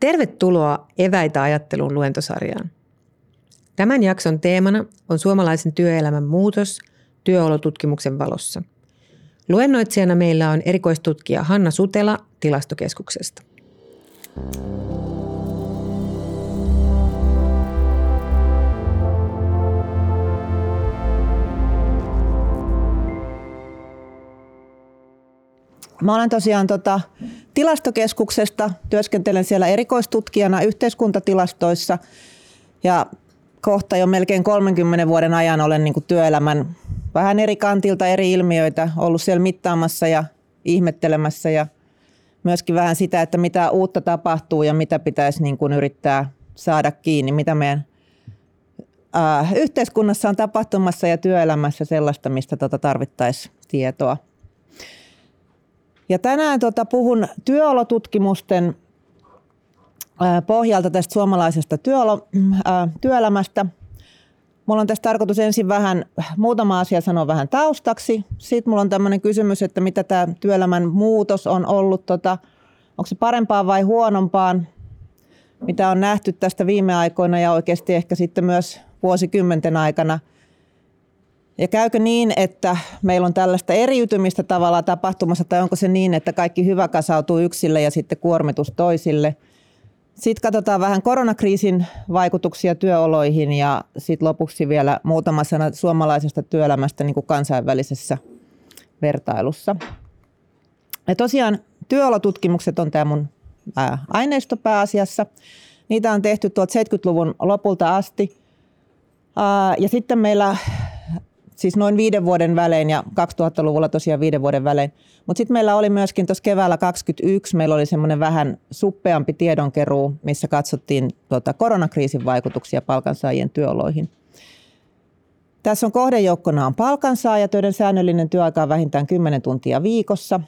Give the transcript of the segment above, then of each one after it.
Tervetuloa Eväitä ajattelun luentosarjaan. Tämän jakson teemana on suomalaisen työelämän muutos työolotutkimuksen valossa. Luennoitsijana meillä on erikoistutkija Hanna Sutela Tilastokeskuksesta. Mä olen tosiaan tota, tilastokeskuksesta, työskentelen siellä erikoistutkijana yhteiskuntatilastoissa ja kohta jo melkein 30 vuoden ajan olen niin työelämän vähän eri kantilta eri ilmiöitä ollut siellä mittaamassa ja ihmettelemässä ja myöskin vähän sitä, että mitä uutta tapahtuu ja mitä pitäisi niin kuin yrittää saada kiinni, mitä meidän äh, yhteiskunnassa on tapahtumassa ja työelämässä sellaista, mistä tota tarvittaisiin tietoa. Ja tänään tota, puhun työolotutkimusten pohjalta tästä suomalaisesta työolo, ää, työelämästä. Mulla on tässä tarkoitus ensin vähän, muutama asia sanoa vähän taustaksi. Sitten mulla on tämmöinen kysymys, että mitä tämä työelämän muutos on ollut, tota, onko se parempaan vai huonompaan, mitä on nähty tästä viime aikoina ja oikeasti ehkä sitten myös vuosikymmenten aikana – ja käykö niin, että meillä on tällaista eriytymistä tavallaan tapahtumassa, tai onko se niin, että kaikki hyvä kasautuu yksille ja sitten kuormitus toisille? Sitten katsotaan vähän koronakriisin vaikutuksia työoloihin ja sitten lopuksi vielä muutama sana suomalaisesta työelämästä niin kuin kansainvälisessä vertailussa. Ja tosiaan työolotutkimukset on tämä mun aineisto pääasiassa. Niitä on tehty tuolta 70-luvun lopulta asti. Ja sitten meillä siis noin viiden vuoden välein ja 2000-luvulla tosiaan viiden vuoden välein. Mutta sitten meillä oli myöskin tuossa keväällä 2021, meillä oli semmoinen vähän suppeampi tiedonkeruu, missä katsottiin tuota koronakriisin vaikutuksia palkansaajien työoloihin. Tässä on kohdejoukkona on palkansaajat, joiden säännöllinen työaika on vähintään 10 tuntia viikossa.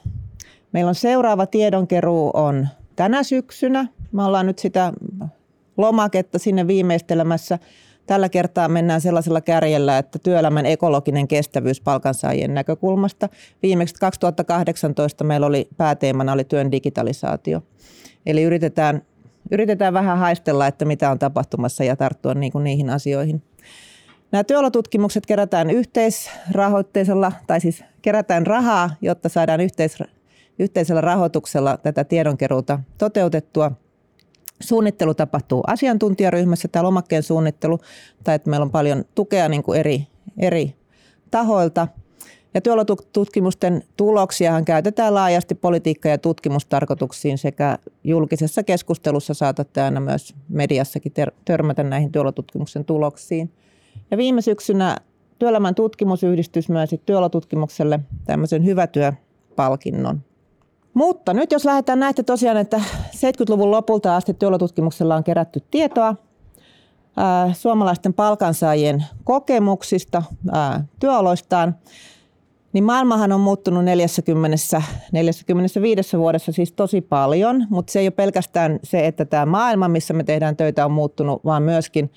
Meillä on seuraava tiedonkeruu on tänä syksynä. Me ollaan nyt sitä lomaketta sinne viimeistelemässä. Tällä kertaa mennään sellaisella kärjellä, että työelämän ekologinen kestävyys palkansaajien näkökulmasta. Viimeksi 2018 meillä oli pääteemana oli työn digitalisaatio. Eli yritetään, yritetään vähän haistella, että mitä on tapahtumassa ja tarttua niin kuin niihin asioihin. Nämä työolotutkimukset kerätään yhteisrahoitteisella, tai siis kerätään rahaa, jotta saadaan yhteis, yhteisellä rahoituksella tätä tiedonkeruuta toteutettua – Suunnittelu tapahtuu asiantuntijaryhmässä, tämä lomakkeen suunnittelu, tai että meillä on paljon tukea niin kuin eri, eri tahoilta. Ja työolotutkimusten tuloksiahan käytetään laajasti politiikka- ja tutkimustarkoituksiin sekä julkisessa keskustelussa saatatte aina myös mediassakin törmätä näihin työolotutkimuksen tuloksiin. Ja viime syksynä Työelämän tutkimusyhdistys myönsi työolotutkimukselle tämmöisen hyvä työpalkinnon mutta nyt jos lähdetään näitä tosiaan, että 70-luvun lopulta asti työolotutkimuksella on kerätty tietoa ää, suomalaisten palkansaajien kokemuksista, ää, työoloistaan, niin maailmahan on muuttunut 40, 45 vuodessa siis tosi paljon, mutta se ei ole pelkästään se, että tämä maailma, missä me tehdään töitä, on muuttunut, vaan myöskin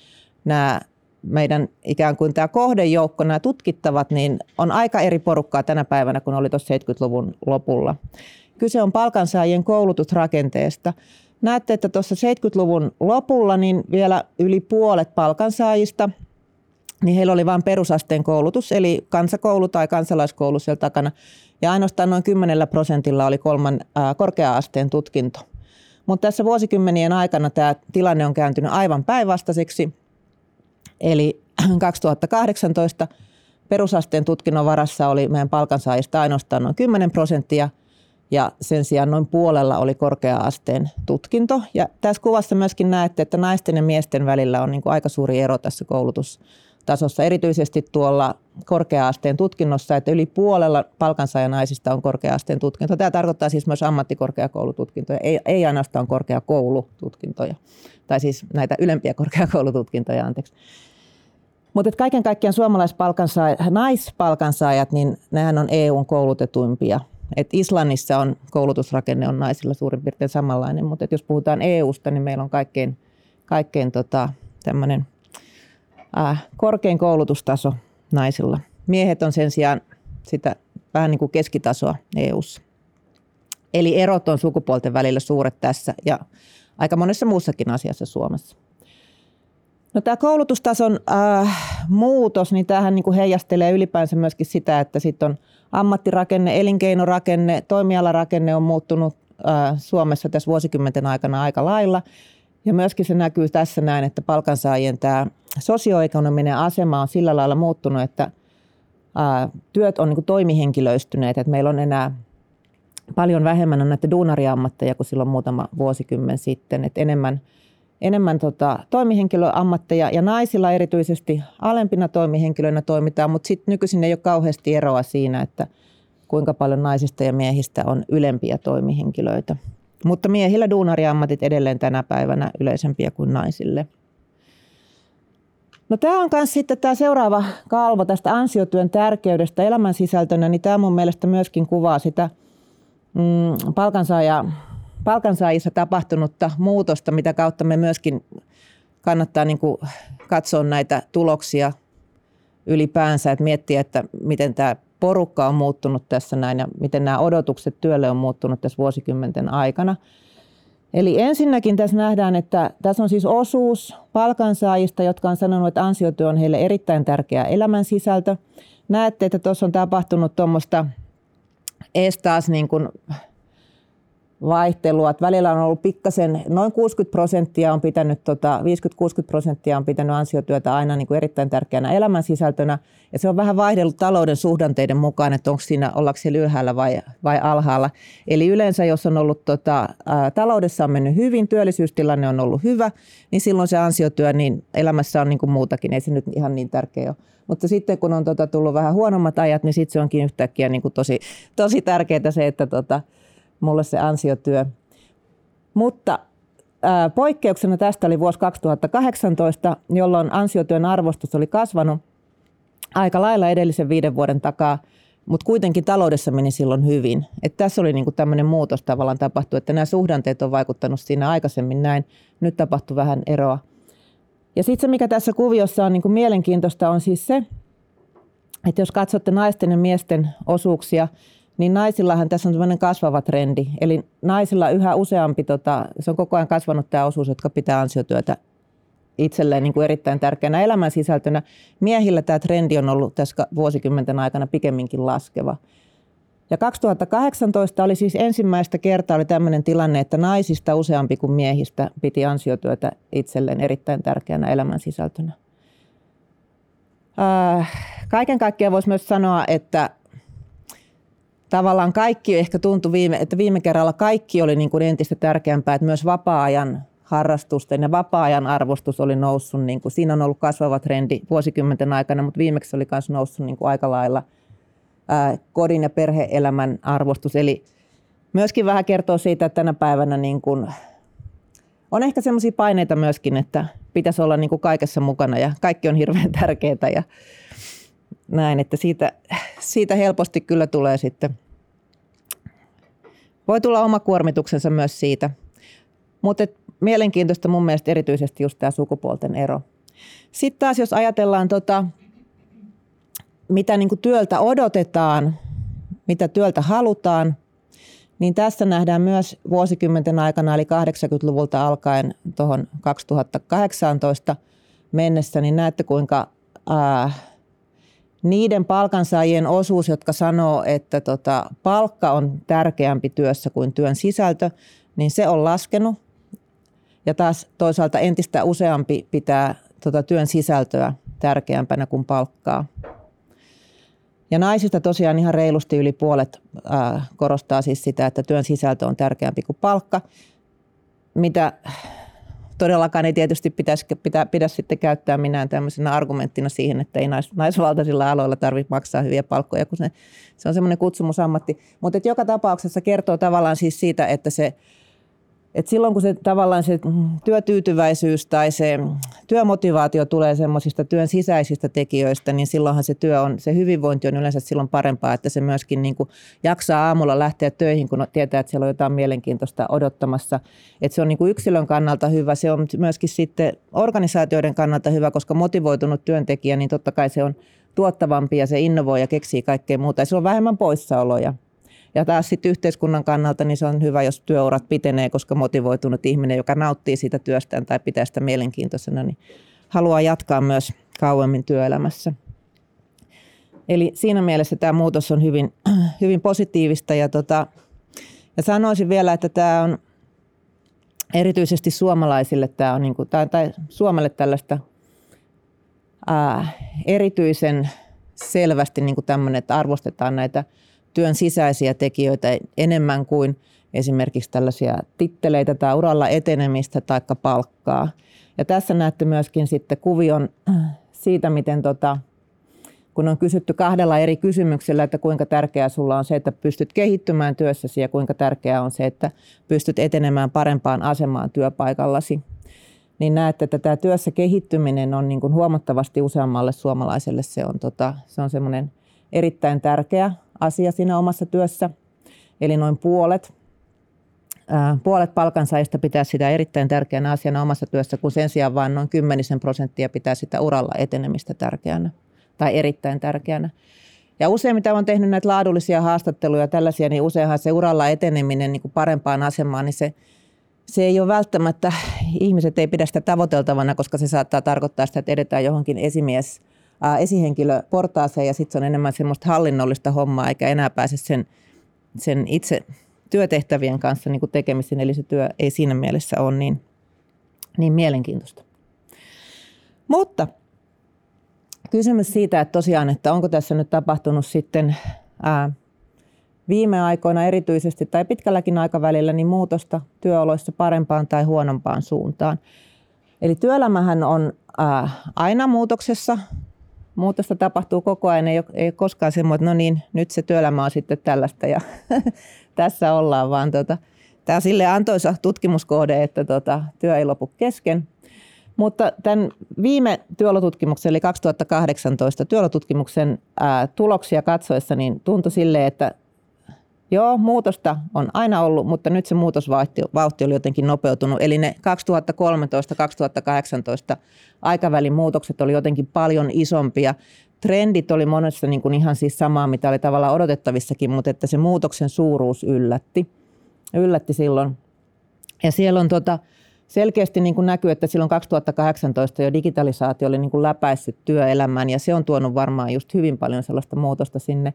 nämä meidän ikään kuin tämä kohdejoukko, nämä tutkittavat, niin on aika eri porukkaa tänä päivänä kuin oli tuossa 70-luvun lopulla. Kyse on palkansaajien koulutusrakenteesta. Näette, että tuossa 70-luvun lopulla niin vielä yli puolet palkansaajista, niin heillä oli vain perusasteen koulutus, eli kansakoulu tai kansalaiskoulu siellä takana. Ja ainoastaan noin 10 prosentilla oli kolman ää, korkea-asteen tutkinto. Mutta tässä vuosikymmenien aikana tämä tilanne on kääntynyt aivan päinvastaiseksi. Eli 2018 perusasteen tutkinnon varassa oli meidän palkansaajista ainoastaan noin 10 prosenttia – ja sen sijaan noin puolella oli korkea-asteen tutkinto. Ja tässä kuvassa myöskin näette, että naisten ja miesten välillä on niin kuin aika suuri ero tässä koulutustasossa, erityisesti tuolla korkea-asteen tutkinnossa, että yli puolella palkansaajanaisista on korkea-asteen tutkinto. Tämä tarkoittaa siis myös ammattikorkeakoulututkintoja, ei, ei ainoastaan korkeakoulututkintoja, tai siis näitä ylempiä korkeakoulututkintoja, anteeksi. Mutta kaiken kaikkiaan suomalaispalkansaajat, naispalkansaajat, niin nehän on EUn koulutetuimpia et Islannissa on koulutusrakenne on naisilla suurin piirtein samanlainen, mutta et jos puhutaan EUsta, niin meillä on kaikkein, kaikkein tota, tämmöinen äh, korkein koulutustaso naisilla. Miehet on sen sijaan sitä vähän niin kuin keskitasoa EUssa. Eli erot on sukupuolten välillä suuret tässä ja aika monessa muussakin asiassa Suomessa. No, tämä koulutustason äh, muutos, niin tämähän niin kuin heijastelee ylipäänsä myöskin sitä, että sitten on ammattirakenne, elinkeinorakenne, toimialarakenne on muuttunut Suomessa tässä vuosikymmenten aikana aika lailla. Ja myöskin se näkyy tässä näin, että palkansaajien tämä sosioekonominen asema on sillä lailla muuttunut, että työt on niin toimihenkilöistyneet, että meillä on enää paljon vähemmän on näitä duunariammatteja kuin silloin muutama vuosikymmen sitten, että enemmän – enemmän tota, toimihenkilöammatteja ja naisilla erityisesti alempina toimihenkilöinä toimitaan, mutta sitten nykyisin ei ole kauheasti eroa siinä, että kuinka paljon naisista ja miehistä on ylempiä toimihenkilöitä. Mutta miehillä duunariammatit edelleen tänä päivänä yleisempiä kuin naisille. No tämä on myös sitten tämä seuraava kalvo tästä ansiotyön tärkeydestä elämän sisältönä, niin tämä mun mielestä myöskin kuvaa sitä mm, palkansaaja palkansaajissa tapahtunutta muutosta, mitä kautta me myöskin kannattaa niin kuin katsoa näitä tuloksia ylipäänsä, että miettiä, että miten tämä porukka on muuttunut tässä näin ja miten nämä odotukset työlle on muuttunut tässä vuosikymmenten aikana. Eli ensinnäkin tässä nähdään, että tässä on siis osuus palkansaajista, jotka on sanonut, että ansiotyö on heille erittäin tärkeä elämän sisältö. Näette, että tuossa on tapahtunut tuommoista ees taas niin kuin vaihtelua. Että välillä on ollut pikkasen, noin 60 prosenttia on pitänyt, tota, 50-60 prosenttia on pitänyt ansiotyötä aina niin kuin erittäin tärkeänä elämänsisältönä. Ja se on vähän vaihdellut talouden suhdanteiden mukaan, että onko siinä, ollaanko siellä ylhäällä vai, vai alhaalla. Eli yleensä, jos on ollut tota, ää, taloudessa on mennyt hyvin, työllisyystilanne on ollut hyvä, niin silloin se ansiotyö niin elämässä on niin kuin muutakin. Ei se nyt ihan niin tärkeä ole. Mutta sitten kun on tota, tullut vähän huonommat ajat, niin sitten se onkin yhtäkkiä niin kuin tosi, tosi tärkeää se, että tota, mulle se ansiotyö. Mutta ää, poikkeuksena tästä oli vuosi 2018, jolloin ansiotyön arvostus oli kasvanut aika lailla edellisen viiden vuoden takaa, mutta kuitenkin taloudessa meni silloin hyvin. Et tässä oli niinku tämmöinen muutos tavallaan tapahtu, että nämä suhdanteet on vaikuttanut siinä aikaisemmin näin. Nyt tapahtui vähän eroa. Ja sitten se, mikä tässä kuviossa on niinku mielenkiintoista, on siis se, että jos katsotte naisten ja miesten osuuksia, niin naisillahan tässä on sellainen kasvava trendi. Eli naisilla yhä useampi, tota, se on koko ajan kasvanut tämä osuus, jotka pitää ansiotyötä itselleen niin kuin erittäin tärkeänä elämän sisältönä. Miehillä tämä trendi on ollut tässä vuosikymmenten aikana pikemminkin laskeva. Ja 2018 oli siis ensimmäistä kertaa oli tämmöinen tilanne, että naisista useampi kuin miehistä piti ansiotyötä itselleen erittäin tärkeänä elämän sisältönä. kaiken kaikkiaan voisi myös sanoa, että tavallaan kaikki ehkä tuntui, viime, että viime kerralla kaikki oli niin kuin entistä tärkeämpää, että myös vapaa-ajan harrastusten ja vapaa-ajan arvostus oli noussut. Niin kuin, siinä on ollut kasvava trendi vuosikymmenten aikana, mutta viimeksi oli myös noussut niin kuin aika lailla ää, kodin ja perheelämän arvostus. Eli myöskin vähän kertoo siitä, että tänä päivänä niin kuin, on ehkä sellaisia paineita myöskin, että pitäisi olla niin kuin kaikessa mukana ja kaikki on hirveän tärkeää ja näin, että siitä, siitä helposti kyllä tulee sitten, voi tulla oma kuormituksensa myös siitä. Mutta mielenkiintoista mun mielestä erityisesti just tämä sukupuolten ero. Sitten taas jos ajatellaan tota, mitä niin työltä odotetaan, mitä työltä halutaan, niin tässä nähdään myös vuosikymmenten aikana, eli 80-luvulta alkaen tuohon 2018 mennessä, niin näette kuinka ää, niiden palkansaajien osuus, jotka sanoo, että tota, palkka on tärkeämpi työssä kuin työn sisältö, niin se on laskenut. Ja taas toisaalta entistä useampi pitää tota, työn sisältöä tärkeämpänä kuin palkkaa. Ja naisista tosiaan ihan reilusti yli puolet ää, korostaa siis sitä, että työn sisältö on tärkeämpi kuin palkka, mitä todellakaan ei tietysti pitäisi, pitä, pidä sitten käyttää minään tämmöisenä argumenttina siihen, että ei nais, naisvaltaisilla aloilla tarvitse maksaa hyviä palkkoja, kun se, se on semmoinen kutsumusammatti. Mutta joka tapauksessa kertoo tavallaan siis siitä, että se et silloin kun se tavallaan se työtyytyväisyys tai se työmotivaatio tulee semmoisista työn sisäisistä tekijöistä, niin silloinhan se työ on, se hyvinvointi on yleensä silloin parempaa, että se myöskin niin kuin jaksaa aamulla lähteä töihin, kun tietää, että siellä on jotain mielenkiintoista odottamassa. Että se on niin kuin yksilön kannalta hyvä, se on myöskin sitten organisaatioiden kannalta hyvä, koska motivoitunut työntekijä, niin totta kai se on tuottavampi ja se innovoi ja keksii kaikkea muuta. Ja se on vähemmän poissaoloja. Ja taas sitten yhteiskunnan kannalta niin se on hyvä, jos työurat pitenee, koska motivoitunut ihminen, joka nauttii siitä työstään tai pitää sitä mielenkiintoisena, niin haluaa jatkaa myös kauemmin työelämässä. Eli siinä mielessä tämä muutos on hyvin, hyvin positiivista ja, tota, ja sanoisin vielä, että tämä on erityisesti suomalaisille tämä on, niin kuin, tai, tai Suomelle tällaista ää, erityisen selvästi niin kuin tämmöinen, että arvostetaan näitä työn sisäisiä tekijöitä enemmän kuin esimerkiksi tällaisia titteleitä tai uralla etenemistä tai palkkaa. Ja tässä näette myöskin sitten kuvion siitä, miten tota, kun on kysytty kahdella eri kysymyksellä, että kuinka tärkeää sulla on se, että pystyt kehittymään työssäsi ja kuinka tärkeää on se, että pystyt etenemään parempaan asemaan työpaikallasi, niin näette, että tämä työssä kehittyminen on niin kuin huomattavasti useammalle suomalaiselle se on, tota, se on semmoinen erittäin tärkeä asia siinä omassa työssä. Eli noin puolet, puolet palkansaajista pitää sitä erittäin tärkeänä asiana omassa työssä, kun sen sijaan vain noin kymmenisen prosenttia pitää sitä uralla etenemistä tärkeänä tai erittäin tärkeänä. Ja usein, mitä olen tehnyt näitä laadullisia haastatteluja tällaisia, niin useinhan se uralla eteneminen niin kuin parempaan asemaan, niin se, se ei ole välttämättä, ihmiset ei pidä sitä tavoiteltavana, koska se saattaa tarkoittaa sitä, että edetään johonkin esimies, ää, esihenkilöportaaseen ja sitten se on enemmän semmoista hallinnollista hommaa, eikä enää pääse sen, sen itse työtehtävien kanssa niin kuin tekemisen, eli se työ ei siinä mielessä ole niin, niin mielenkiintoista. Mutta kysymys siitä, että tosiaan, että onko tässä nyt tapahtunut sitten ää, viime aikoina erityisesti tai pitkälläkin aikavälillä niin muutosta työoloissa parempaan tai huonompaan suuntaan. Eli työelämähän on ää, aina muutoksessa. Muutosta tapahtuu koko ajan, ei, ei koskaan semmoinen, että no niin, nyt se työelämä on sitten tällaista ja tässä ollaan, vaan tota, tämä on sille antoisa tutkimuskohde, että tota, työ ei lopu kesken. Mutta tämän viime työolotutkimuksen, eli 2018 työolotutkimuksen ää, tuloksia katsoessa, niin tuntui sille, että joo, muutosta on aina ollut, mutta nyt se muutosvauhti vauhti oli jotenkin nopeutunut. Eli ne 2013-2018 aikavälin muutokset oli jotenkin paljon isompia. Trendit oli monessa niin kuin ihan siis samaa, mitä oli tavallaan odotettavissakin, mutta että se muutoksen suuruus yllätti. Yllätti silloin. Ja siellä on tota, selkeästi niin kuin näkyy, että silloin 2018 jo digitalisaatio oli niin kuin läpäissyt työelämään ja se on tuonut varmaan just hyvin paljon sellaista muutosta sinne.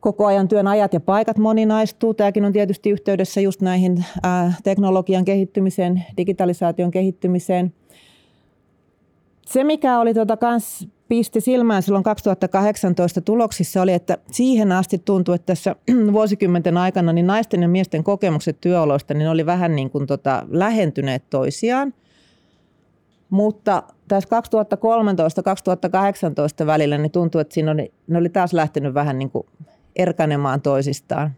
Koko ajan työn ajat ja paikat moninaistuu. Tämäkin on tietysti yhteydessä just näihin teknologian kehittymiseen, digitalisaation kehittymiseen. Se, mikä oli tuota kans pisti silmään silloin 2018 tuloksissa oli, että siihen asti tuntui, että tässä vuosikymmenten aikana niin naisten ja miesten kokemukset työoloista niin oli vähän niin kuin tota, lähentyneet toisiaan. Mutta tässä 2013-2018 välillä niin tuntui, että siinä oli, ne oli taas lähtenyt vähän niin kuin erkanemaan toisistaan.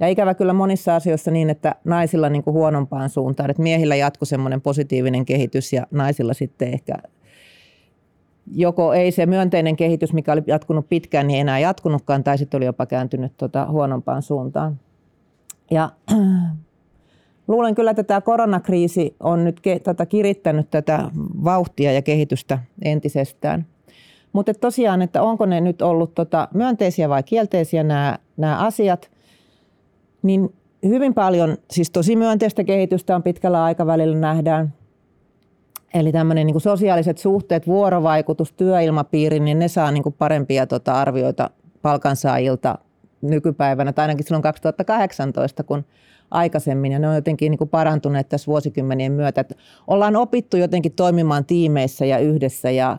Ja ikävä kyllä monissa asioissa niin, että naisilla niin kuin huonompaan suuntaan, että miehillä jatkui semmoinen positiivinen kehitys ja naisilla sitten ehkä joko ei se myönteinen kehitys, mikä oli jatkunut pitkään, niin enää jatkunutkaan, tai sitten oli jopa kääntynyt tuota huonompaan suuntaan. Ja luulen kyllä, että tämä koronakriisi on nyt ke, tätä kirittänyt tätä vauhtia ja kehitystä entisestään. Mutta tosiaan, että onko ne nyt ollut tota myönteisiä vai kielteisiä nämä, asiat, niin hyvin paljon, siis tosi myönteistä kehitystä on pitkällä aikavälillä nähdään. Eli tämmöinen niin sosiaaliset suhteet, vuorovaikutus, työilmapiiri, niin ne saa niin kuin parempia tota arvioita palkansaajilta nykypäivänä, tai ainakin silloin 2018, kun aikaisemmin, ja ne on jotenkin niin kuin parantuneet tässä vuosikymmenien myötä. Että ollaan opittu jotenkin toimimaan tiimeissä ja yhdessä ja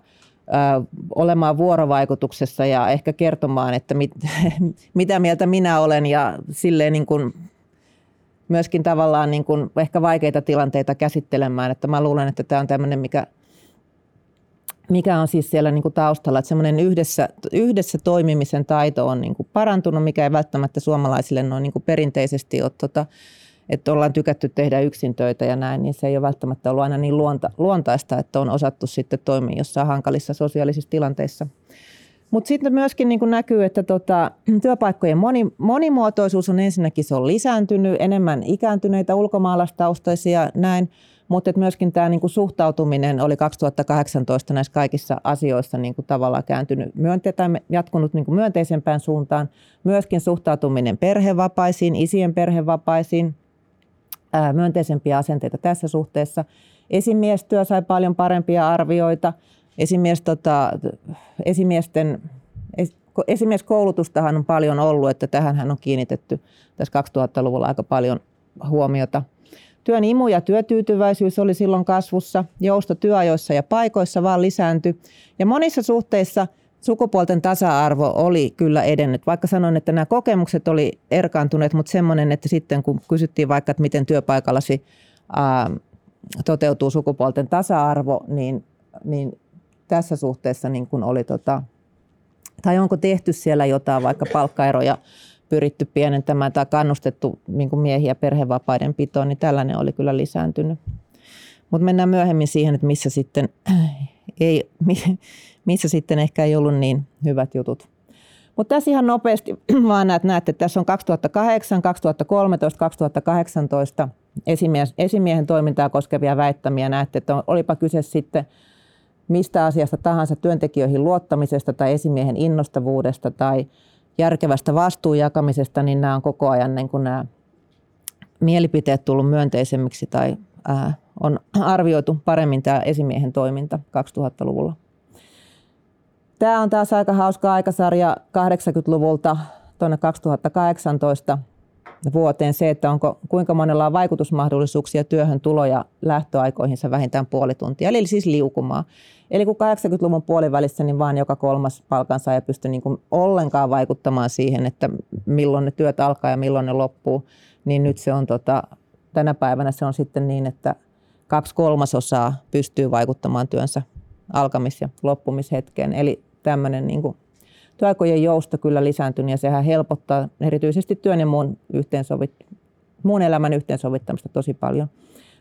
olemaan vuorovaikutuksessa ja ehkä kertomaan, että mit, mitä mieltä minä olen ja silleen niin kuin myöskin tavallaan niin kuin ehkä vaikeita tilanteita käsittelemään. Että mä luulen, että tämä on tämmöinen, mikä, mikä on siis siellä niin kuin taustalla, että semmoinen yhdessä, yhdessä toimimisen taito on niin kuin parantunut, mikä ei välttämättä suomalaisille noin niin kuin perinteisesti ole, tota, että ollaan tykätty tehdä yksin töitä ja näin, niin se ei ole välttämättä ollut aina niin luonta, luontaista, että on osattu sitten toimia jossain hankalissa sosiaalisissa tilanteissa. Mutta sitten myöskin niin kuin näkyy, että tota, työpaikkojen moni, monimuotoisuus on ensinnäkin se on lisääntynyt, enemmän ikääntyneitä ulkomaalaistaustaisia näin, mutta myöskin tämä niin suhtautuminen oli 2018 näissä kaikissa asioissa niin kuin tavallaan kääntynyt myönte- tai jatkunut niin kuin myönteisempään suuntaan. Myöskin suhtautuminen perhevapaisiin, isien perhevapaisiin, myönteisempiä asenteita tässä suhteessa. Esimiestyö sai paljon parempia arvioita. Esimies, tota, esimiesten, es, esimieskoulutustahan on paljon ollut, että tähän on kiinnitetty tässä 2000-luvulla aika paljon huomiota – Työn imu ja työtyytyväisyys oli silloin kasvussa, jousto työajoissa ja paikoissa vaan lisääntyi. Ja monissa suhteissa sukupuolten tasa-arvo oli kyllä edennyt. Vaikka sanoin, että nämä kokemukset oli erkaantuneet, mutta semmoinen, että sitten kun kysyttiin vaikka, että miten työpaikallasi ää, toteutuu sukupuolten tasa-arvo, niin, niin tässä suhteessa niin kun oli tota, tai onko tehty siellä jotain vaikka palkkaeroja pyritty pienentämään tai kannustettu niin miehiä perhevapaiden pitoon, niin tällainen oli kyllä lisääntynyt. Mutta mennään myöhemmin siihen, että missä sitten, ei, missä sitten ehkä ei ollut niin hyvät jutut. Mutta tässä ihan nopeasti vaan näet, näette, että tässä on 2008, 2013, 2018 esimies, esimiehen toimintaa koskevia väittämiä. Näette, että olipa kyse sitten mistä asiasta tahansa työntekijöihin luottamisesta tai esimiehen innostavuudesta tai järkevästä vastuunjakamisesta, niin nämä on koko ajan niin kuin nämä mielipiteet tullut myönteisemmiksi tai ää, on arvioitu paremmin tämä esimiehen toiminta 2000-luvulla. Tämä on taas aika hauska aikasarja 80-luvulta tuonne 2018 vuoteen se, että onko, kuinka monella on vaikutusmahdollisuuksia työhön tuloja lähtöaikoihinsa vähintään puoli tuntia, eli siis liukumaa. Eli kun 80-luvun puolivälissä niin vain joka kolmas palkansaaja pystyi niin ollenkaan vaikuttamaan siihen, että milloin ne työt alkaa ja milloin ne loppuu, niin nyt se on tota, tänä päivänä se on sitten niin, että kaksi kolmasosaa pystyy vaikuttamaan työnsä alkamis- ja loppumishetkeen. Eli tämmöinen niin kuin työaikojen jousto kyllä lisääntynyt ja sehän helpottaa erityisesti työn ja muun, yhteensovit, muun elämän yhteensovittamista tosi paljon.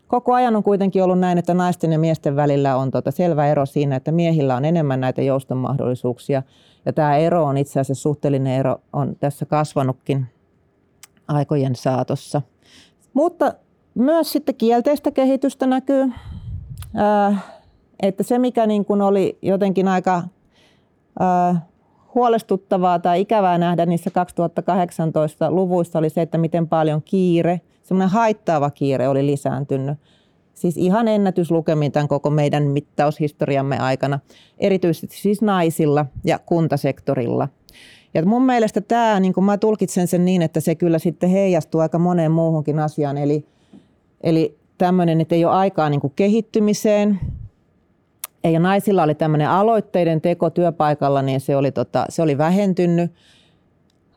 Koko ajan on kuitenkin ollut näin, että naisten ja miesten välillä on tota selvä ero siinä, että miehillä on enemmän näitä jouston mahdollisuuksia. Ja tämä ero on itse asiassa suhteellinen ero on tässä kasvanutkin aikojen saatossa. Mutta myös sitten kielteistä kehitystä näkyy, että se mikä niin kuin oli jotenkin aika huolestuttavaa tai ikävää nähdä niissä 2018 luvuissa oli se, että miten paljon kiire, semmoinen haittaava kiire oli lisääntynyt. Siis ihan ennätyslukemin tämän koko meidän mittaushistoriamme aikana, erityisesti siis naisilla ja kuntasektorilla. Ja mun mielestä tämä, niin mä tulkitsen sen niin, että se kyllä sitten heijastuu aika moneen muuhunkin asiaan. Eli, eli tämmöinen, että ei ole aikaa niin kehittymiseen, ja naisilla oli tämmöinen aloitteiden teko työpaikalla, niin se oli, tota, se oli vähentynyt.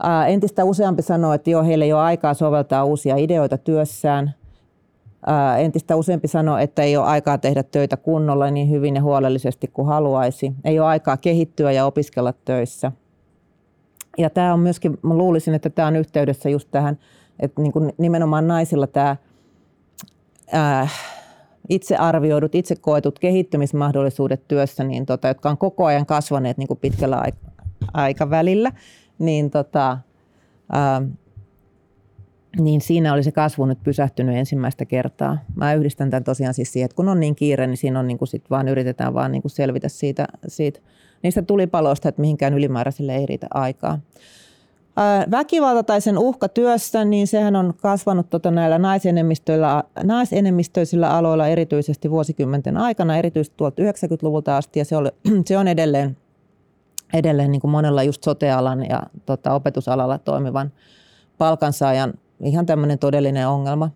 Ää, entistä useampi sanoi, että joo, heillä ei ole aikaa soveltaa uusia ideoita työssään. Ää, entistä useampi sanoi, että ei ole aikaa tehdä töitä kunnolla niin hyvin ja huolellisesti kuin haluaisi. Ei ole aikaa kehittyä ja opiskella töissä. Ja tämä on myöskin, mä luulisin, että tämä on yhteydessä just tähän, että niin kuin nimenomaan naisilla tämä ää, itse arvioidut, itse koetut kehittymismahdollisuudet työssä, niin tota, jotka on koko ajan kasvaneet niin kuin pitkällä aikavälillä, niin, tota, ää, niin siinä oli se kasvu nyt pysähtynyt ensimmäistä kertaa. Mä yhdistän tämän tosiaan siis siihen, että kun on niin kiire, niin siinä on niin kuin sit vaan yritetään vaan niin kuin selvitä siitä, siitä niistä tulipaloista, että mihinkään ylimääräiselle ei riitä aikaa. Väkivalta tai sen uhka työssä, niin sehän on kasvanut tota näillä naisenemmistöillä, naisenemmistöisillä aloilla erityisesti vuosikymmenten aikana, erityisesti tuolta 90-luvulta asti, ja se, oli, se on edelleen, edelleen niin kuin monella just sotealan ja tota, opetusalalla toimivan palkansaajan ihan tämmöinen todellinen ongelma.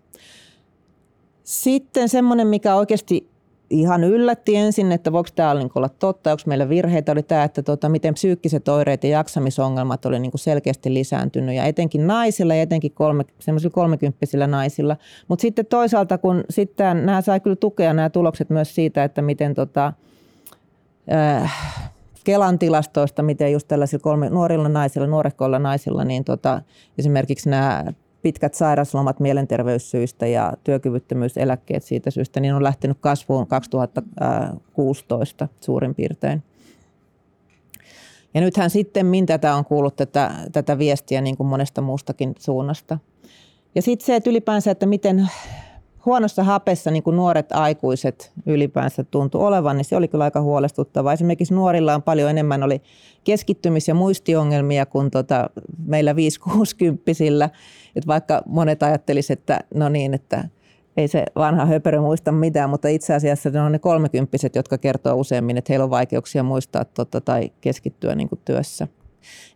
Sitten semmoinen, mikä oikeasti ihan yllätti ensin, että voiko tämä olla totta, onko meillä virheitä, oli tämä, että tota, miten psyykkiset oireet ja jaksamisongelmat oli niin selkeästi lisääntynyt ja etenkin naisilla ja etenkin kolme, semmoisilla kolmekymppisillä naisilla. Mutta sitten toisaalta, kun sitten nämä sai kyllä tukea nämä tulokset myös siitä, että miten tota, äh, Kelan tilastoista, miten just tällaisilla kolme, nuorilla naisilla, nuorekkoilla naisilla, niin tota, esimerkiksi nämä pitkät sairaslomat mielenterveyssyistä ja työkyvyttömyyseläkkeet siitä syystä, niin on lähtenyt kasvuun 2016 suurin piirtein. Ja nythän sitten min tätä on kuullut tätä, tätä viestiä niin kuin monesta muustakin suunnasta. Ja sitten se, että ylipäänsä, että miten huonossa hapessa niin kuin nuoret aikuiset ylipäänsä tuntuu olevan, niin se oli kyllä aika huolestuttavaa. Esimerkiksi nuorilla on paljon enemmän oli keskittymis- ja muistiongelmia kuin tota meillä 5-60-sillä. Et vaikka monet ajattelisivat, että no niin, että ei se vanha höperö muista mitään, mutta itse asiassa ne on ne kolmekymppiset, jotka kertoo useammin, että heillä on vaikeuksia muistaa tota, tai keskittyä niin kuin työssä.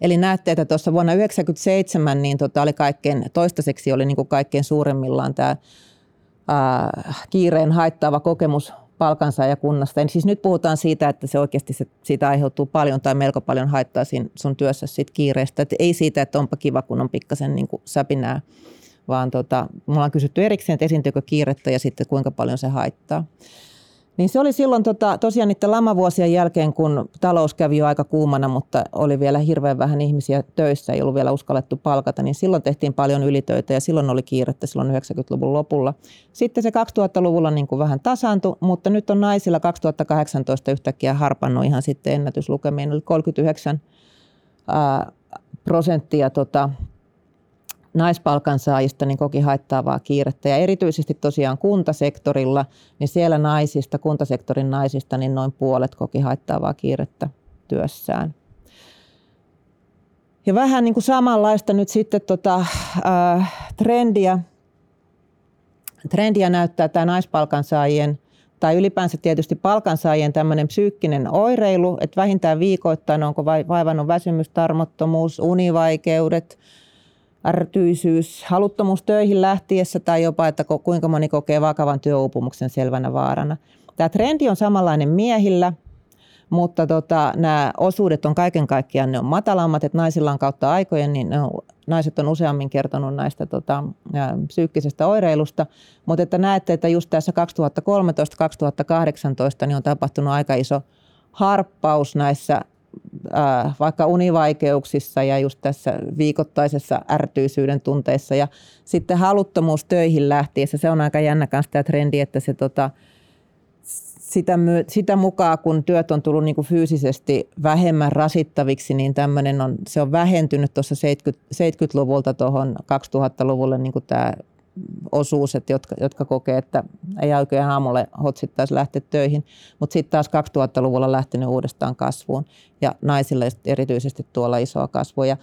Eli näette, että tuossa vuonna 1997 niin tota oli kaikkein, toistaiseksi oli niin kuin kaikkein suuremmillaan tämä ää, kiireen haittaava kokemus palkansaajakunnasta. Eli siis nyt puhutaan siitä, että se oikeasti se, siitä aiheutuu paljon tai melko paljon haittaa siinä sun työssä siitä kiireestä. Et ei siitä, että onpa kiva, kun on pikkasen niin kuin säpinää, vaan tota, mulla on kysytty erikseen, että esiintyykö kiirettä ja sitten kuinka paljon se haittaa. Niin se oli silloin tota, tosiaan niiden lamavuosien jälkeen, kun talous kävi jo aika kuumana, mutta oli vielä hirveän vähän ihmisiä töissä, ei ollut vielä uskallettu palkata, niin silloin tehtiin paljon ylitöitä ja silloin oli kiirettä silloin 90-luvun lopulla. Sitten se 2000-luvulla niin kuin vähän tasaantui, mutta nyt on naisilla 2018 yhtäkkiä harpannut ihan sitten ennätyslukemiin, eli 39 ää, prosenttia tota, naispalkansaajista niin koki haittaavaa kiirettä. Ja erityisesti tosiaan kuntasektorilla, niin siellä naisista, kuntasektorin naisista, niin noin puolet koki haittaavaa kiirettä työssään. Ja vähän niin kuin samanlaista nyt sitten tota, äh, trendiä, trendiä näyttää tämä naispalkansaajien tai ylipäänsä tietysti palkansaajien tämmöinen psyykkinen oireilu, että vähintään viikoittain onko vaivannut väsymys, tarmottomuus, univaikeudet, ärtyisyys, haluttomuus töihin lähtiessä tai jopa, että kuinka moni kokee vakavan työuupumuksen selvänä vaarana. Tämä trendi on samanlainen miehillä, mutta tota, nämä osuudet on kaiken kaikkiaan ne on matalammat, että naisilla on kautta aikojen, niin on, naiset on useammin kertonut näistä tota, psyykkisestä oireilusta, mutta että näette, että just tässä 2013-2018 niin on tapahtunut aika iso harppaus näissä äh, vaikka univaikeuksissa ja just tässä viikoittaisessa ärtyisyyden tunteissa ja sitten haluttomuus töihin lähtiessä. Se on aika jännä kanssa tämä trendi, että se tota, sitä, my, sitä mukaan, kun työt on tullut niin kuin fyysisesti vähemmän rasittaviksi, niin tämmöinen on, se on vähentynyt tuossa 70, 70-luvulta tuohon 2000-luvulle niin kuin tämä osuus, että jotka, jotka kokee, että ei oikein aamulle hotsittaisi lähteä töihin. Mutta sitten taas 2000-luvulla lähtenyt uudestaan kasvuun ja naisille erityisesti tuolla isoa kasvua. Ja,